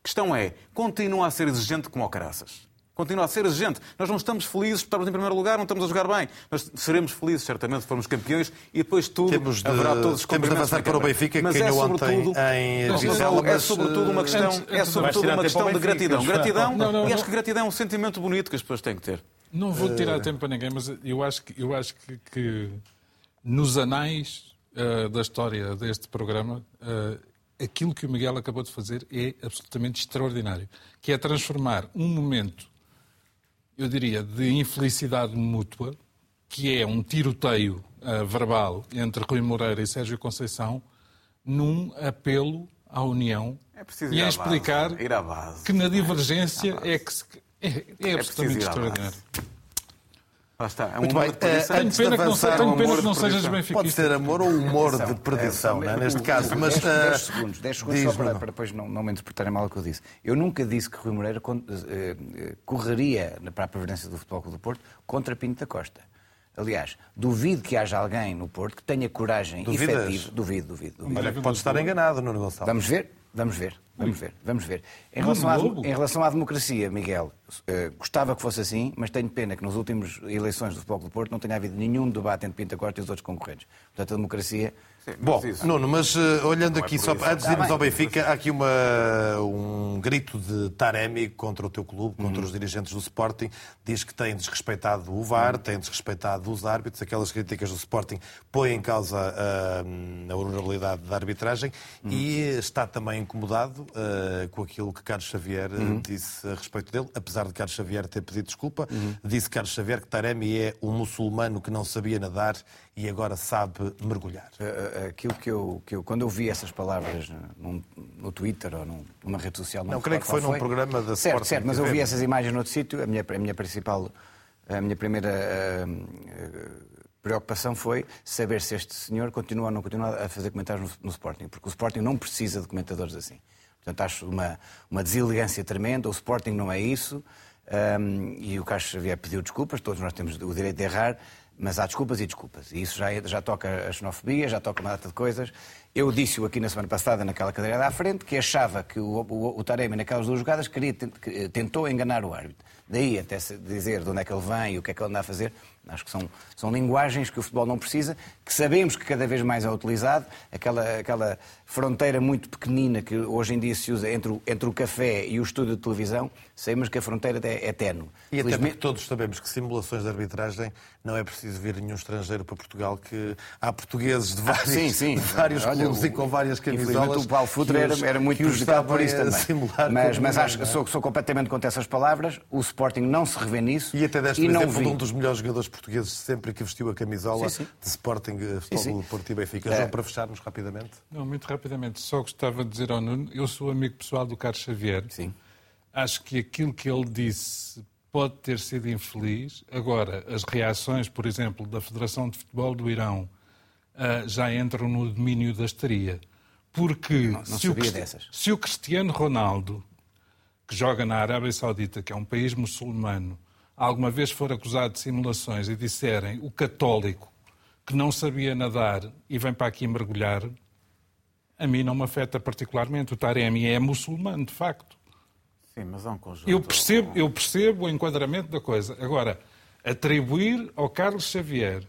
A questão é, continua a ser exigente como o caraças. Continua a ser exigente. Nós não estamos felizes por estarmos em primeiro lugar, não estamos a jogar bem. Mas seremos felizes, certamente, se formos campeões e depois tudo Temos de- haverá todos os temos de cumprimentos avançar para o. Benfica, que Mas é ontem sobretudo, em Não, é mas, sobretudo uma questão, antes- é sobretudo uma questão ao de Benfica, gratidão. Gratidão, Não, não, e acho que gratidão é um sentimento bonito que as pessoas têm que ter. Não vou Eh, tirar tempo a ninguém, mas eu acho que, eu acho que, que nos anais uh, da história deste programa, uh, aquilo que o Miguel acabou de fazer é absolutamente extraordinário, que é transformar um momento, eu diria, de infelicidade mútua, que é um tiroteio uh, verbal entre Rui Moreira e Sérgio Conceição, num apelo à união é e a explicar base, que na divergência é que se, é, é absolutamente extraordinário. Lá está. É um Muito bem. de perdição. Antes de pena que não avançar, se- tenho um pena que não sejas benfiquista. Pode ser amor ou humor de perdição, é, né, o- neste caso. Mas, 10, eh, 10 segundos, 10 segundos só para, para depois não, não me interpretarem mal o que eu disse. Eu nunca disse que Rui Moreira eh, eh, correria para a previdência do Futebol Clube do Porto contra Pinto da Costa. Aliás, duvido que haja alguém no Porto que tenha coragem Duvidas? efetiva. Duvido, duvido, duvido. Olha, que pode estar enganado, Nuno Gonçalves. Vamos ver, vamos ver, vamos ver, vamos ver. Em relação, à, em relação à democracia, Miguel, eh, gostava que fosse assim, mas tenho pena que nas últimas eleições do Futebol do Porto não tenha havido nenhum debate entre Pinto da Costa e os outros concorrentes. Portanto, a democracia... Bom, Nuno, mas eh, olhando aqui, só isso. antes de irmos Tá ao bem. Benfica, há aqui uma, um grito de Taremi contra o teu clube, contra Uhum. os dirigentes do Sporting. Diz que têm desrespeitado o VAR, Uhum. têm desrespeitado os árbitros. Aquelas críticas do Sporting põem em causa ah, a honorabilidade da arbitragem Uhum. e está também incomodado ah, com aquilo que Carlos Xavier ah, Uhum. disse a respeito dele, apesar de Carlos Xavier ter pedido desculpa. Disse Carlos Xavier que Taremi é um muçulmano que não sabia nadar e agora sabe mergulhar. Eh, Aquilo que eu, que eu, quando eu vi essas palavras eh, num- no Twitter ou num- numa rede social, Não, me creio que foi qual num programa da Certo, Sport certo, mas TV. eu vi essas imagens noutro sítio. A minha, a minha principal, a minha primeira eh, eh, preocupação foi saber se este senhor continua ou não continua a fazer comentários no, no Sporting, porque o Sporting não precisa de comentadores assim. Portanto, acho uma, uma deselegância tremenda. O Sporting não é isso. Um, e o Carlos Xavier pediu desculpas, todos nós temos o direito de errar, mas há desculpas e desculpas. E isso já, é- já toca a xenofobia, já toca uma data de coisas. Eu disse-o aqui na semana passada, naquela cadeira à frente, que achava que o, o, o Taremi, naquelas duas jogadas, queria, tent- que, tentou enganar o árbitro. Daí até dizer de onde é que ele vem e o que é que ele anda a fazer, acho que são, são linguagens que o futebol não precisa, que sabemos que cada vez mais é utilizado, aquela, aquela fronteira muito pequenina que hoje em dia se usa entre o, entre o café e o estúdio de televisão, sabemos que a fronteira é, é ténue. E até Felizmente- porque todos sabemos que simulações de arbitragem não é preciso vir nenhum estrangeiro para Portugal, que há portugueses de vários, Sim, sim. de vários Olha, clubes o- e com várias camisolas. o Paulo Futre era, era muito prejudicado por isso também. Mas, mas não, acho que não é? sou, sou completamente contra essas palavras. O Sporting não se revê nisso. E até deste e não exemplo vi. um dos melhores jogadores portugueses sempre que vestiu a camisola Sim, sim. de Sporting, eh, Futebol Porto e Benfica. É. João, para fecharmos rapidamente. Não, muito rapidamente. Só gostava de dizer ao Nuno, eu sou amigo pessoal do Carlos Xavier. Sim. Acho que aquilo que ele disse pode ter sido infeliz. Agora, as reações, por exemplo, da Federação de Futebol do Irão ah, já entram no domínio da histeria. Porque não se, o se o Cristiano Ronaldo, que joga na Arábia Saudita, que é um país muçulmano, alguma vez for acusado de simulações e disserem o católico que não sabia nadar e vem para aqui mergulhar, a mim não me afeta particularmente. O Taremi é muçulmano, de facto. Sim, mas há um conjunto. Eu percebo, eu percebo o enquadramento da coisa. Agora, atribuir ao Carlos Xavier,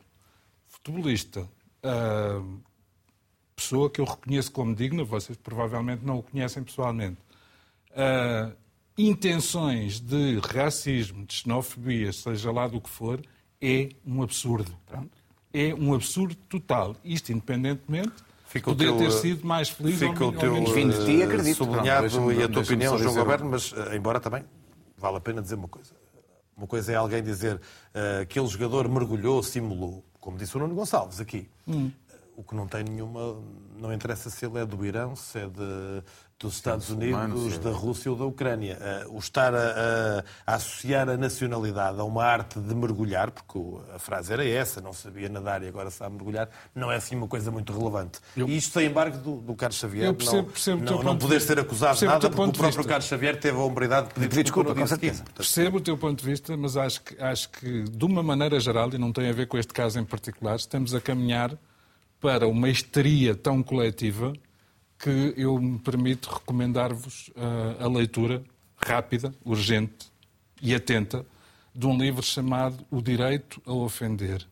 futebolista, pessoa que eu reconheço como digna, vocês provavelmente não o conhecem pessoalmente, intenções de racismo, de xenofobia, seja lá do que for, é um absurdo. É um absurdo total. Isto, independentemente Fica poder teu, ter sido mais feliz Fica ou, o ou teu menos. Vindo de ti, acredito. sublinhado Pronto, e a tua opinião, João Goberno, mas eh, embora também vale a pena dizer uma coisa. Uma coisa é alguém dizer eh, aquele jogador mergulhou, simulou, como disse o Nuno Gonçalves aqui. Hum. Eh, O que não tem nenhuma. Não interessa se ele é do Irão, se é de, dos Estados Unidos, da Rússia ou da Ucrânia. Eh, o estar a, a- associar a nacionalidade a uma arte de mergulhar, porque a frase era essa, não sabia nadar e agora sabe mergulhar, não é assim uma coisa muito relevante. E isto sem embargo do, do Carlos Xavier, Eu percebo- não, percebo não, não de poder ser acusado de nada, porque o próprio vista. Carlos Xavier teve a hombridade de pedir, desculpa com certeza. Percebo o teu ponto de vista, mas acho que, acho que, de uma maneira geral, e não tem a ver com este caso em particular, estamos a caminhar para uma histeria tão coletiva que eu me permito recomendar-vos ah, a leitura rápida, urgente e atenta de um livro chamado O Direito a Ofender.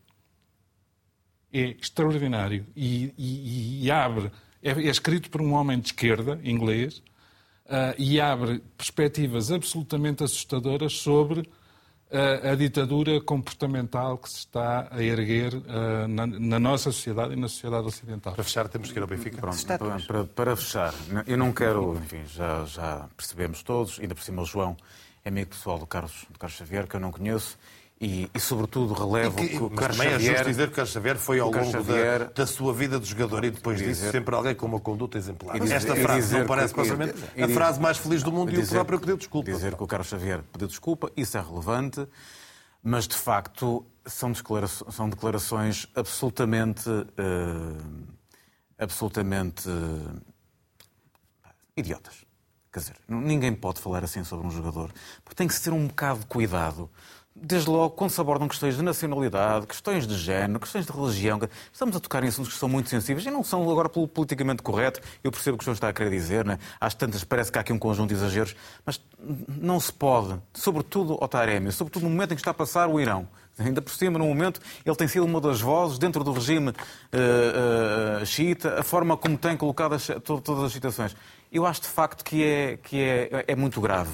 É extraordinário e, e- e abre. É, é escrito por um homem de esquerda, inglês, ah, e abre perspectivas absolutamente assustadoras sobre a, a ditadura comportamental que se está a erguer uh, na, na, nossa sociedade e na sociedade ocidental. Para fechar, temos que ir ao Benfica. Pronto, para, para, para, fechar, eu não quero, enfim, já, já percebemos todos, ainda por cima o João é amigo pessoal do Carlos, do Carlos Xavier, que eu não conheço, e, e, sobretudo relevo e que, que o Carlos também Xavier, é justo dizer que o Carlos Xavier foi ao longo Xavier, da, da, sua vida de jogador e depois dizer, disso sempre alguém com uma conduta exemplar. Dizer, Esta frase não parece possivelmente a frase mais feliz do mundo e, e o próprio pediu desculpa. Dizer que o Carlos Xavier pediu desculpa, isso é relevante, mas de facto são declarações, são declarações absolutamente. Uh, absolutamente. Uh, idiotas. Quer dizer, ninguém pode falar assim sobre um jogador, porque tem que se ter um bocado de cuidado desde logo, quando se abordam questões de nacionalidade, questões de género, questões de religião, estamos a tocar em assuntos que são muito sensíveis e não são agora politicamente correto. Eu percebo o que o senhor está a querer dizer, né? às tantas parece que há aqui um conjunto de exageros, mas não se pode, sobretudo ao Taremi, sobretudo no momento em que está a passar o Irão. Ainda por cima, no momento, ele tem sido uma das vozes dentro do regime uh, uh, xiita, a forma como tem colocado as, todas as situações. Eu acho de facto que é, que é, é muito grave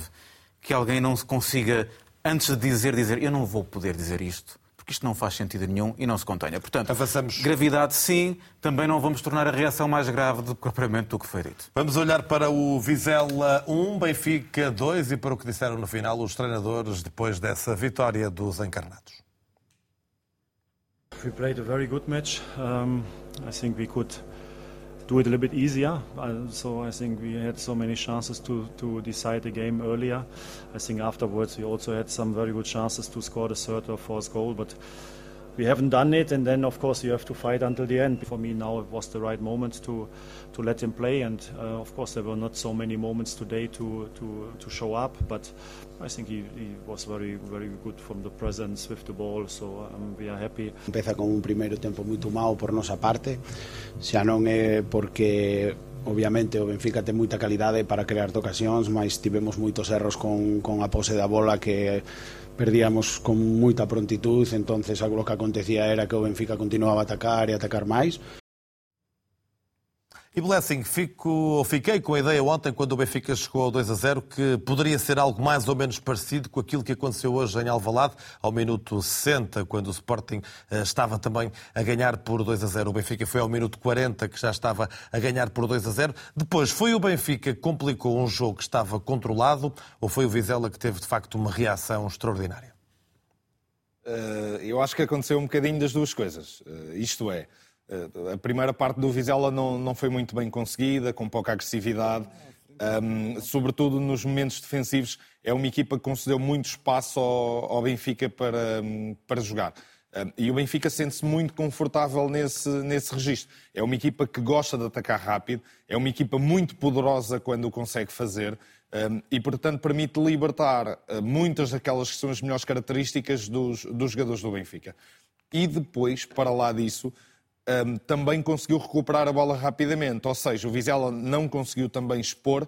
que alguém não se consiga antes de dizer, dizer, eu não vou poder dizer isto, porque isto não faz sentido nenhum e não se contenha. Portanto, Avançamos. gravidade sim, também não vamos tornar a reação mais grave do propriamente do que foi dito. Vamos olhar para o Vizela 1, Benfica 2 e para o que disseram no final os treinadores depois dessa vitória dos encarnados. We played a very good match. Um, I think we could do it a little bit easier. Uh, so I think we had so many chances to, to decide the game earlier. I think afterwards we also had some very good chances to score the third or fourth goal, but we haven't done it. And then of course you have to fight until the end. For me now it was the right moment to to let him play. And uh, of course there were not so many moments today to to, to show up, but I think he was very very good from the present Swift to ball so um, we are happy. Empeza con un primeiro tempo moito mau por nosa parte, xa non é porque obviamente o Benfica ten moita calidade para crear ocasións, mas tivemos moitos erros con, con a pose da bola que perdíamos con moita prontitud, entonces algo que acontecía era que o Benfica continuaba a atacar e a atacar máis, E Blessing, fico, fiquei com a ideia ontem, quando o Benfica chegou ao 2 a 0, que poderia ser algo mais ou menos parecido com aquilo que aconteceu hoje em Alvalade, ao minuto 60, quando o Sporting eh, estava também a ganhar por 2 a 0. O Benfica foi ao minuto 40, que já estava a ganhar por 2 a 0. Depois, foi o Benfica que complicou um jogo que estava controlado, ou foi o Vizela que teve, de facto, uma reação extraordinária? Uh, eu acho que aconteceu um bocadinho das duas coisas. Uh, isto é, a primeira parte do Vizela não, não foi muito bem conseguida, com pouca agressividade. Um, sobretudo nos momentos defensivos, é uma equipa que concedeu muito espaço ao, ao Benfica para, para jogar. Um, e o Benfica sente-se muito confortável nesse, nesse registro. É uma equipa que gosta de atacar rápido, é uma equipa muito poderosa quando o consegue fazer um, e, portanto, permite libertar uh, muitas daquelas que são as melhores características dos, dos jogadores do Benfica. E depois, para lá disso, um, também conseguiu recuperar a bola rapidamente. Ou seja, o Vizela não conseguiu também expor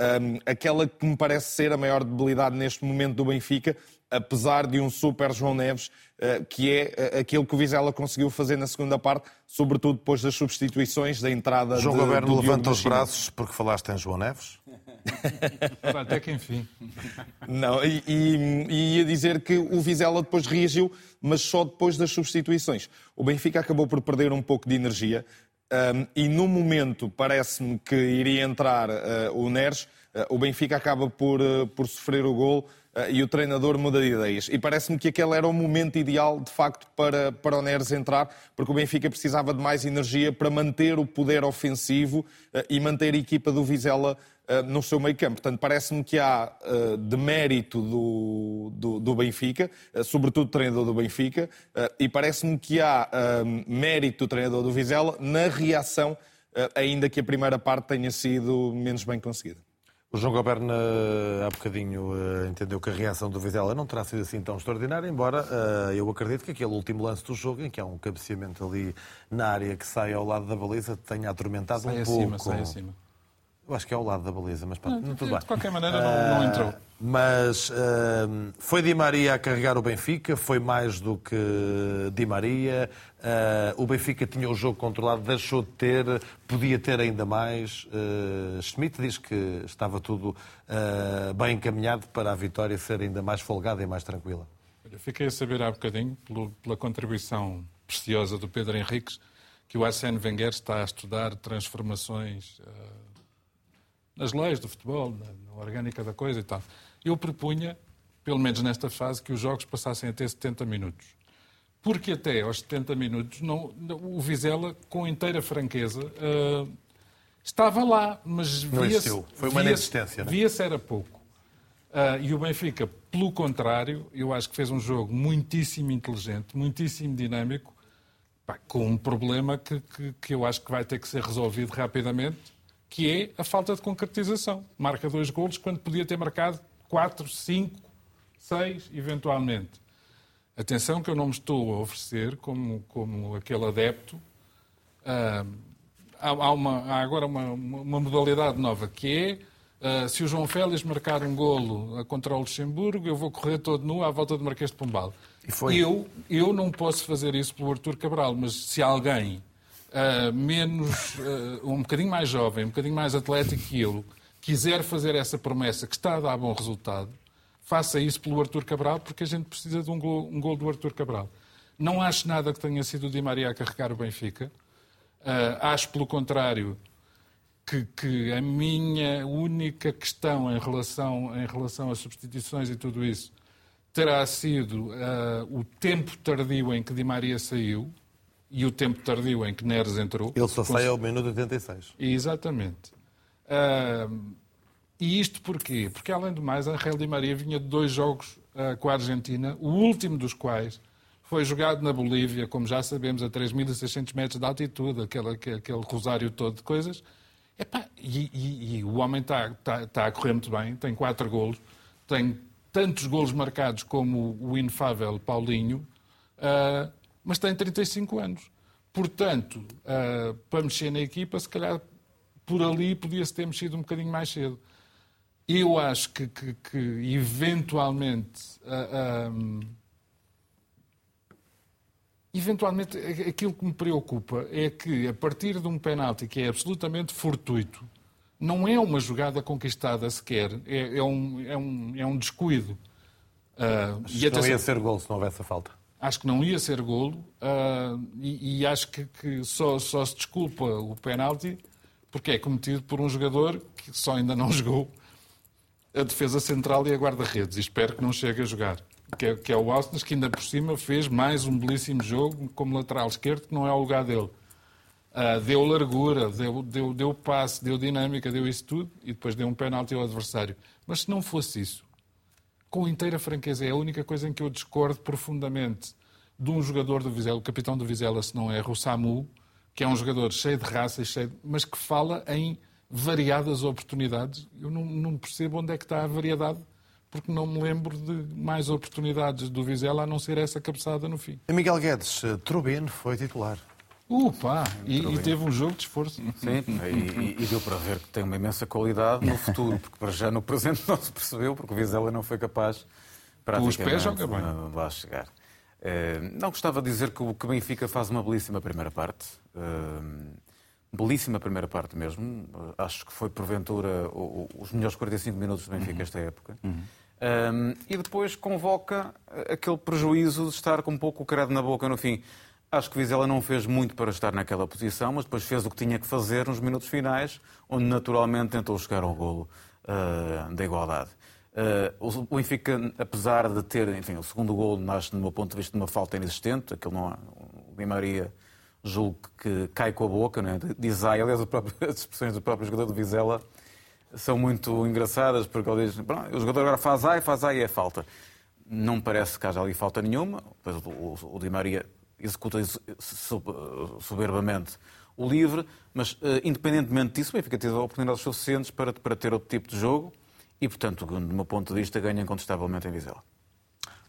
um, aquela que me parece ser a maior debilidade neste momento do Benfica, apesar de um super João Neves, uh, que é uh, aquilo que o Vizela conseguiu fazer na segunda parte, sobretudo depois das substituições, da entrada João de, Goberno levanta os braços porque falaste em João Neves? Até que enfim. Não, e, e, e ia dizer que o Vizela depois reagiu, mas só depois das substituições. O Benfica acabou por perder um pouco de energia um, e no momento parece-me que iria entrar uh, o Neres, uh, o Benfica acaba por, uh, por sofrer o gol e o treinador muda de ideias. E parece-me que aquele era o momento ideal, de facto, para, para o Neres entrar, porque o Benfica precisava de mais energia para manter o poder ofensivo e manter a equipa do Vizela no seu meio campo. Portanto, parece-me que há uh, de mérito do, do, do Benfica, uh, sobretudo do treinador do Benfica, e parece-me que há mérito do treinador do Vizela na reação, ainda que a primeira parte tenha sido menos bem conseguida. O João Goberna, há bocadinho, entendeu que a reação do Vizela não terá sido assim tão extraordinária, embora eu acredito que aquele último lance do jogo, em que há um cabeceamento ali na área que sai ao lado da baliza, tenha atormentado sai um acima, pouco. Sai acima. Eu acho que é ao lado da baliza, mas não, tudo bem. De qualquer maneira, não, não entrou. Uh, mas uh, foi Di Maria a carregar o Benfica, foi mais do que Di Maria. Uh, o Benfica tinha o jogo controlado, deixou de ter, podia ter ainda mais. Schmidt diz que estava tudo bem encaminhado para a vitória ser ainda mais folgada e mais tranquila. Olha, fiquei a saber há bocadinho, pelo, pela contribuição preciosa do Pedro Henriques, que o Arsène Wenger está a estudar transformações nas leis do futebol, na, na, orgânica da coisa e tal. Eu propunha, pelo menos nesta fase, que os jogos passassem a ter 70 minutos. Porque até aos 70 minutos não, o Vizela, com inteira franqueza, uh, estava lá, mas via-se... Foi uma via inexistência, não é? Via-se era pouco. Uh, e o Benfica, pelo contrário, eu acho que fez um jogo muitíssimo inteligente, muitíssimo dinâmico, pá, com um problema que, que, que, eu acho que vai ter que ser resolvido rapidamente, que é a falta de concretização. Marca dois golos quando podia ter marcado quatro, cinco, seis, eventualmente. Atenção que eu não me estou a oferecer como, como aquele adepto. Uh, há, há, uma, há agora uma, uma modalidade nova que é Uh, se o João Félix marcar um golo contra o Luxemburgo, eu vou correr todo nu à volta do Marquês de Pombal. Eu, eu não posso fazer isso pelo Artur Cabral, mas se alguém uh, menos, uh, um bocadinho mais jovem, um bocadinho mais atlético que eu, quiser fazer essa promessa que está a dar bom resultado, faça isso pelo Artur Cabral, porque a gente precisa de um gol, um gol do Artur Cabral. Não acho nada que tenha sido o Di Maria a carregar o Benfica. acho, pelo contrário, que, que, a minha única questão em relação, em relação às substituições e tudo isso terá sido uh, o tempo tardio em que Di Maria saiu e o tempo tardio em que Neres entrou. Ele só sai ao minuto 86. Exatamente. Uh, e isto porquê? Porque, além do mais, Angel Di Maria vinha de dois jogos uh, com a Argentina, o último dos quais foi jogado na Bolívia, como já sabemos, a 3.600 metros de altitude, aquele, aquele rosário todo de coisas, Epá, e, e, e, o homem está tá, tá a correr muito bem, tem quatro golos, tem tantos golos marcados como o inefável Paulinho, uh, mas tem 35 anos. Portanto, uh, para mexer na equipa, se calhar por ali podia-se ter mexido um bocadinho mais cedo. Eu acho que, que, que eventualmente. Uh, um, Eventualmente, aquilo que me preocupa é que, a partir de um penalti que é absolutamente fortuito, não é uma jogada conquistada sequer, é, é, um, é, um, é um descuido. Uh, e até não ia ser golo se não houvesse a falta. Acho que não ia ser golo uh, e, e, acho que, que só, só, se desculpa o penalti porque é cometido por um jogador que só ainda não jogou a defesa central e a guarda-redes e espero que não chegue a jogar que é, que é o Austin, que ainda por cima fez mais um belíssimo jogo como lateral esquerdo, que não é o lugar dele. Uh, deu largura, deu, deu, deu passe, deu dinâmica, deu isso tudo e depois deu um penalti ao adversário. Mas se não fosse isso, com inteira franqueza, é a única coisa em que eu discordo profundamente de um jogador do Vizela, o capitão do Vizela, se não é Rosamu, que é um jogador cheio de raça, cheio de... mas que fala em variadas oportunidades. Eu não, não percebo onde é que está a variedade porque não me lembro de mais oportunidades do Vizela a não ser essa cabeçada no fim. Miguel Guedes, eh, Trubin foi titular. Upa! E, e, teve um jogo de esforço. Sim, e, e, deu para ver que tem uma imensa qualidade no futuro, porque para já no presente não se percebeu, porque o Vizela não foi capaz praticamente Os pés joga bem. de lá chegar. Uh, não gostava de dizer que o que Benfica faz uma belíssima primeira parte. Uh, belíssima primeira parte mesmo. Acho que foi, porventura, os melhores 45 minutos do Benfica uhum. esta época. Uhum. Um, e depois convoca aquele prejuízo de estar com um pouco o credo na boca no fim. Acho que Vizela não fez muito para estar naquela posição, mas depois fez o que tinha que fazer nos minutos finais, onde naturalmente tentou chegar ao golo uh, da igualdade. Uh, o Benfica, apesar de ter, enfim, o segundo golo nasce, do meu ponto de vista, de uma falta inexistente, aquilo não há, o Di Maria julgo que cai com a boca, não é? diz ai, aliás, as expressões do próprio jogador de Vizela são muito engraçadas, porque ele diz, o jogador agora faz ai, faz ai e é falta. Não parece que haja ali falta nenhuma, pois o, o, o Di Maria executa soberbamente o livre, mas uh, independentemente disso, o Benfica teve oportunidades suficientes para, para ter outro tipo de jogo e, portanto, do meu ponto de vista, ganha incontestavelmente em Vizela.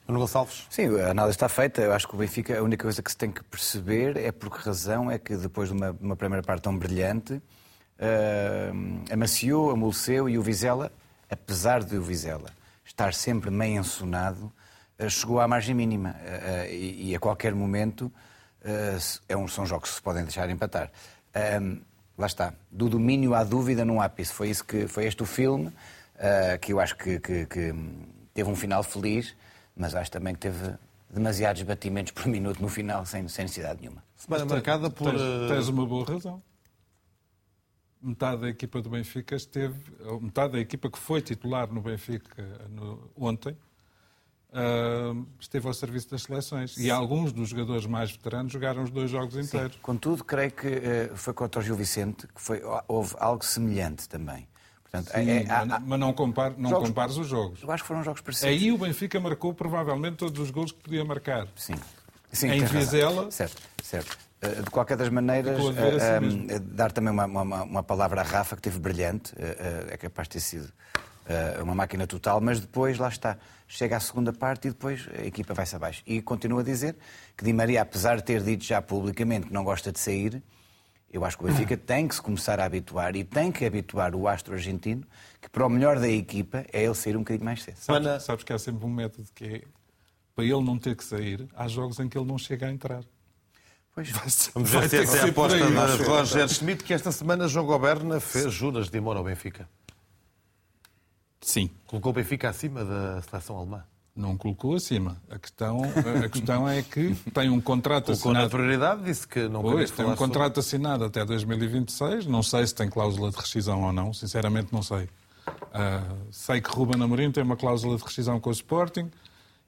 Nuno Gonçalves? Sim, a análise está feita. Eu acho que o Benfica, a única coisa que se tem que perceber é por que razão é que depois de uma, uma primeira parte tão brilhante, uh, amaciou, amoleceu e o Vizela, apesar de o Vizela estar sempre meio ensonado, chegou à margem mínima. Uh, e, e, a qualquer momento é um, são jogos que se podem deixar empatar. lá está. Do domínio à dúvida num ápice. Foi, isso que, foi este o filme que eu acho que, que, que teve um final feliz mas acho também que teve demasiados batimentos por minuto no final, sem, sem necessidade nenhuma. Semana marcada por. Tens, eh, tens uma boa razão. Metade da equipa do Benfica esteve, ou metade da equipa que foi titular no Benfica no- ontem, ah, esteve ao serviço das seleções. E alguns dos jogadores mais veteranos jogaram os dois jogos inteiros. Contudo, creio que eh, foi contra o Gil Vicente que foi, houve algo semelhante também. Portanto, Sim, é- é- há- mas, mas não, compare, não Jogos- compares os jogos. Eu acho que foram jogos parecidos. Aí o Benfica marcou provavelmente todos os gols que podia marcar. Sim. Sim, em. Vizela, Certo, certo. Eh, De qualquer das maneiras, assim eh, eh, dar também uma, uma- uma palavra à Rafa, que teve brilhante, é capaz de ter sido eh, uma máquina total, mas depois, lá está, chega à segunda parte e depois a equipa vai-se abaixo. E continuo a dizer que Di Maria, apesar de ter dito já publicamente que não gosta de sair, eu acho que o Benfica tem que se começar a habituar e tem que habituar o astro argentino que para o melhor da equipa é ele sair um bocadinho mais cedo. sabes, sabes que há sempre um método que é para ele não ter que sair, há jogos em que ele não chega a entrar. Pois. Vamos Vai ver se ter essa que é a aposta de. Roger Schmidt, que esta semana João Goberna fez juras de amor ao Benfica. Sim. Colocou o Benfica acima da seleção alemã. Não colocou acima. A questão, a questão é que tem um contrato Colocou na assinado. prioridade, disse que não Pois, tem um contrato assinado até 2026. Não sei se tem cláusula de rescisão ou não. Sinceramente, não sei. Ah, sei que Ruben Amorim tem uma cláusula de rescisão com o Sporting.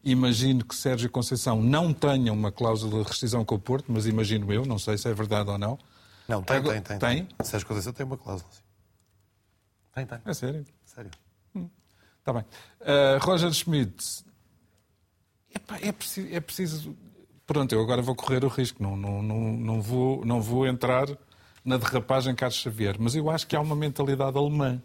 Imagino que Sérgio Conceição não tenha uma cláusula de rescisão com o Porto, mas imagino eu, não sei se é verdade ou não. Não, tem, Agora- tem, tem. Tem? Sérgio Conceição tem uma cláusula. sim. Tem, tem. É sério? Sério. Está bem. Uh, Roger Schmidt. Epá, é, preciso, é preciso. Pronto, eu agora vou correr o risco. Não, não, não, não, vou, não vou entrar na derrapagem Carlos Xavier. Mas eu acho que há uma mentalidade alemã.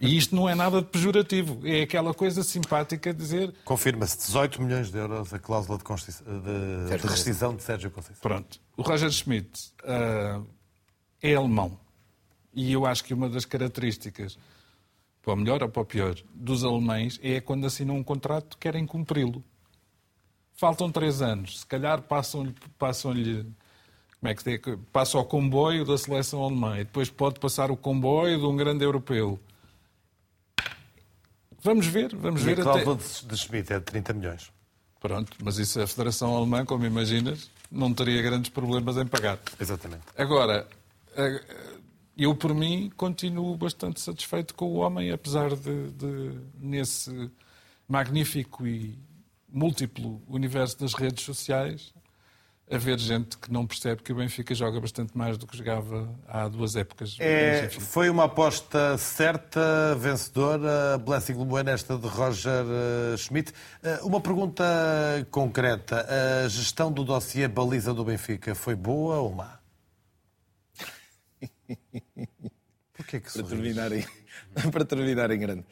E isto não é nada de pejorativo. É aquela coisa simpática de dizer. Confirma-se 18 milhões de euros a cláusula de, de- de rescisão de Sérgio Conceição. Pronto. O Roger Schmidt ah, é alemão. E eu acho que uma das características, para o melhor ou para o pior, dos alemães é quando assinam um contrato querem cumpri-lo. Faltam três anos. Se calhar passam-lhe. Passam-lhe como é que se diz? Passa o comboio da seleção alemã e depois pode passar o comboio de um grande europeu. Vamos ver, vamos E ver a até... cláusula de, de Schmidt é de 30 milhões. Pronto, mas isso a Federação Alemã, como imaginas, não teria grandes problemas em pagar. Exatamente. Agora, eu por mim continuo bastante satisfeito com o homem, apesar de, de, nesse magnífico e múltiplo universo das redes sociais, haver gente que não percebe que o Benfica joga bastante mais do que jogava há duas épocas. É, foi uma aposta certa, vencedora, Blessing Lumoena, esta de Roger eh, Schmidt. Eh, uma pergunta concreta. A gestão do dossiê baliza do Benfica foi boa ou má? Porquê que para sorris? terminar em, para terminar em grande.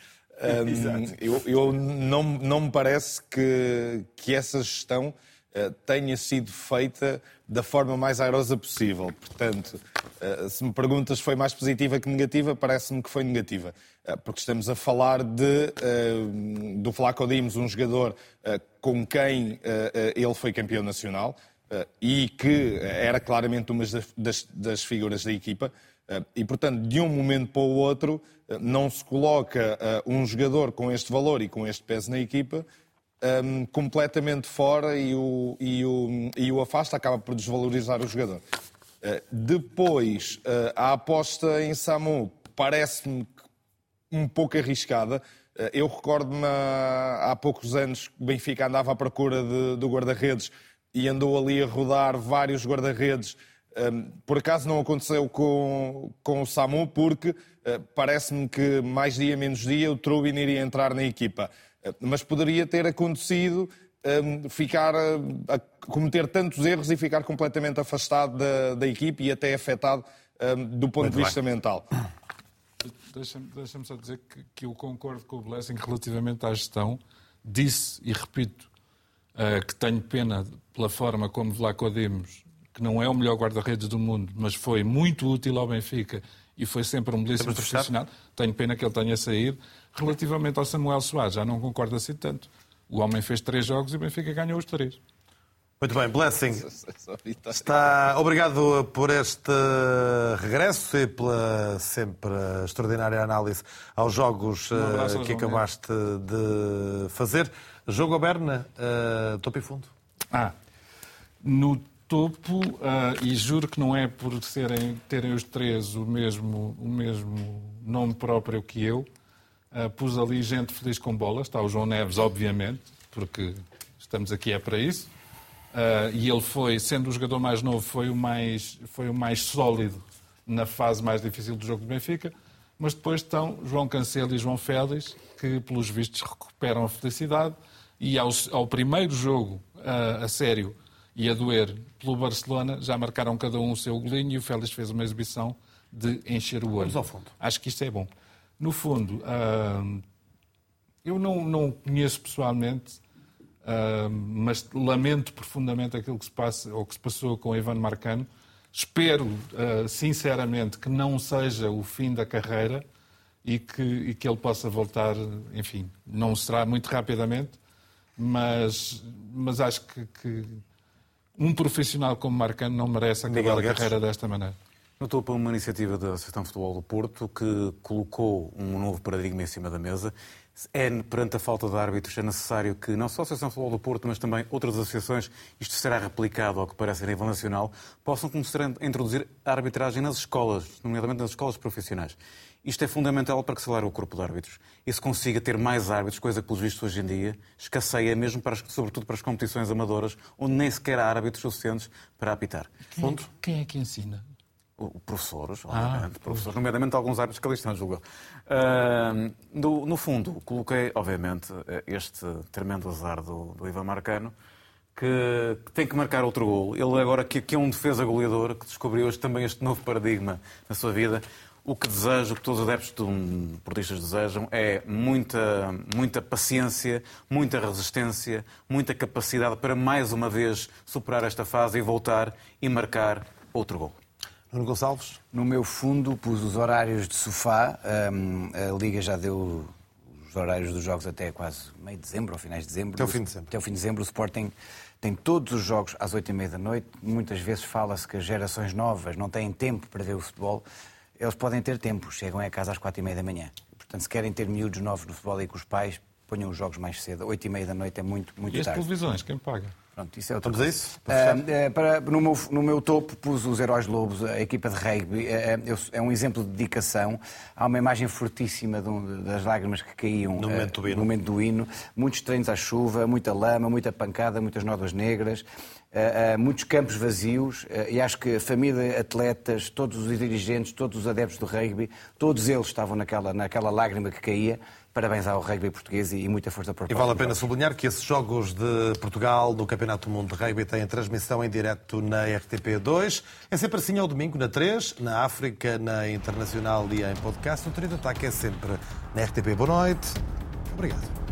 Exato. eu eu não, não me parece que, que essa gestão eh, tenha sido feita da forma mais airosa possível. Portanto, eh, se me perguntas se foi mais positiva que negativa, parece-me que foi negativa. Eh, porque estamos a falar de, do Flaco Dimos, um jogador com quem ele foi campeão nacional e que era claramente uma das, das, figuras da equipa. Eh, E, portanto, de um momento para o outro, eh, não se coloca eh, um jogador com este valor e com este peso na equipa um, completamente fora e o, e, o, e o afasta, acaba por desvalorizar o jogador. Depois, a aposta em Samu parece-me um pouco arriscada. Eu recordo-me há, poucos anos que Benfica andava à procura de- do guarda-redes e andou ali a rodar vários guarda-redes. Um, por acaso não aconteceu com, com o Samu, porque uh, parece-me que mais dia menos dia o Trubin iria entrar na equipa. Uh, mas poderia ter acontecido um, ficar uh, a cometer tantos erros e ficar completamente afastado da, da equipe e até afetado um, do ponto Muito de vista bem. mental. Deixa-me deixa só dizer que, que eu concordo com o Blessing relativamente à gestão. Disse e repito eh, que tenho pena pela forma como Vlaco Dimos, que não é o melhor guarda-redes do mundo, mas foi muito útil ao Benfica e foi sempre um belíssimo profissional. Tenho pena que ele tenha saído. Relativamente ao Samuel Soares, já não concordo assim tanto. O homem fez três jogos e o Benfica ganhou os três. Muito bem, Blessing. Está... Obrigado por este regresso e pela sempre extraordinária análise aos jogos Um eh, que acabaste de fazer. Jogo Berna, uh, topo e fundo. Ah, no topo, uh, e juro que não é por serem, terem os três o mesmo, o mesmo nome próprio que eu, uh, pus ali gente feliz com bolas. Está o João Neves, obviamente, porque estamos aqui é para isso. Uh, e ele foi, sendo o jogador mais novo, foi o mais, foi o mais sólido na fase mais difícil do jogo do Benfica. Mas depois estão João Cancelo e João Félix, que, pelos vistos, recuperam a felicidade. E ao, ao primeiro jogo uh, a sério e a doer pelo Barcelona, já marcaram cada um o seu golinho e o Félix fez uma exibição de encher o olho. Vamos ao fundo. Acho que isto é bom. No fundo, uh, eu não, não conheço pessoalmente, uh, mas lamento profundamente aquilo que se passa ou que se passou com o Ivan Marcano. Espero, uh, sinceramente, que não seja o fim da carreira e que, e que ele possa voltar, enfim, não será muito rapidamente, mas, mas acho que, que um profissional como Marcano não merece acabar a carreira desta maneira. Notou para uma iniciativa da Associação Futebol do Porto que colocou um novo paradigma em cima da mesa. É, perante a falta de árbitros, é necessário que não só a Associação Futebol do Porto, mas também outras associações, isto será replicado ao que parece a nível nacional, possam começar a introduzir a arbitragem nas escolas, nomeadamente nas escolas profissionais. Isto é fundamental para que se o corpo de árbitros e se consiga ter mais árbitros, coisa que, pelos vistos, hoje em dia escasseia, mesmo para, sobretudo para as competições amadoras, onde nem sequer há árbitros suficientes para apitar. Quem, é, quem é que ensina? O, professores, ah, professores, nomeadamente alguns árbitros cristãos, julgo. Uh, no, no, fundo, coloquei, obviamente, este tremendo azar do, do Ivan Marcano, que, que, tem que marcar outro gol. Ele agora que, que é um defesa goleador, que descobriu hoje também este novo paradigma na sua vida. O que desejo, o que todos os adeptos de um portistas desejam, é muita, muita paciência, muita resistência, muita capacidade para mais uma vez superar esta fase e voltar e marcar outro gol. Nuno Gonçalves? No meu fundo pus os horários de sofá. a Liga já deu os horários dos jogos até quase meio de dezembro, ou finais de dezembro. Até o fim de dezembro. Até o fim de dezembro. O Sporting tem todos os jogos às oito e meia da noite. Muitas vezes fala-se que as gerações novas não têm tempo para ver o futebol. Eles podem ter tempo, chegam a casa às quatro e meia da manhã. Portanto, se querem ter miúdos novos no futebol e com os pais, ponham os jogos mais cedo. Oito e meia da noite é muito, muito e tarde. E as televisões, quem paga? Pronto, isso é outra a isso? Uh, para, no, meu, no meu topo pus os Heróis Lobos, a equipa de rugby. Uh, é um exemplo de dedicação. Há uma imagem fortíssima um, das lágrimas que caíam no momento, do hino. no momento do hino. Muitos treinos à chuva, muita lama, muita pancada, muitas nódoas negras. Uh, muitos campos vazios e acho que a família, atletas, todos os dirigentes, todos os adeptos do rugby, todos eles estavam naquela, naquela lágrima que caía Parabéns ao rugby português e muita força para o E vale a pena sublinhar que esses Jogos de Portugal no Campeonato do Mundo de Rugby têm transmissão em direto na RTP2. É sempre assim ao domingo na 3, na África, na Internacional e em podcast. O Trio de Ataque é sempre na RTP. Boa noite. Obrigado.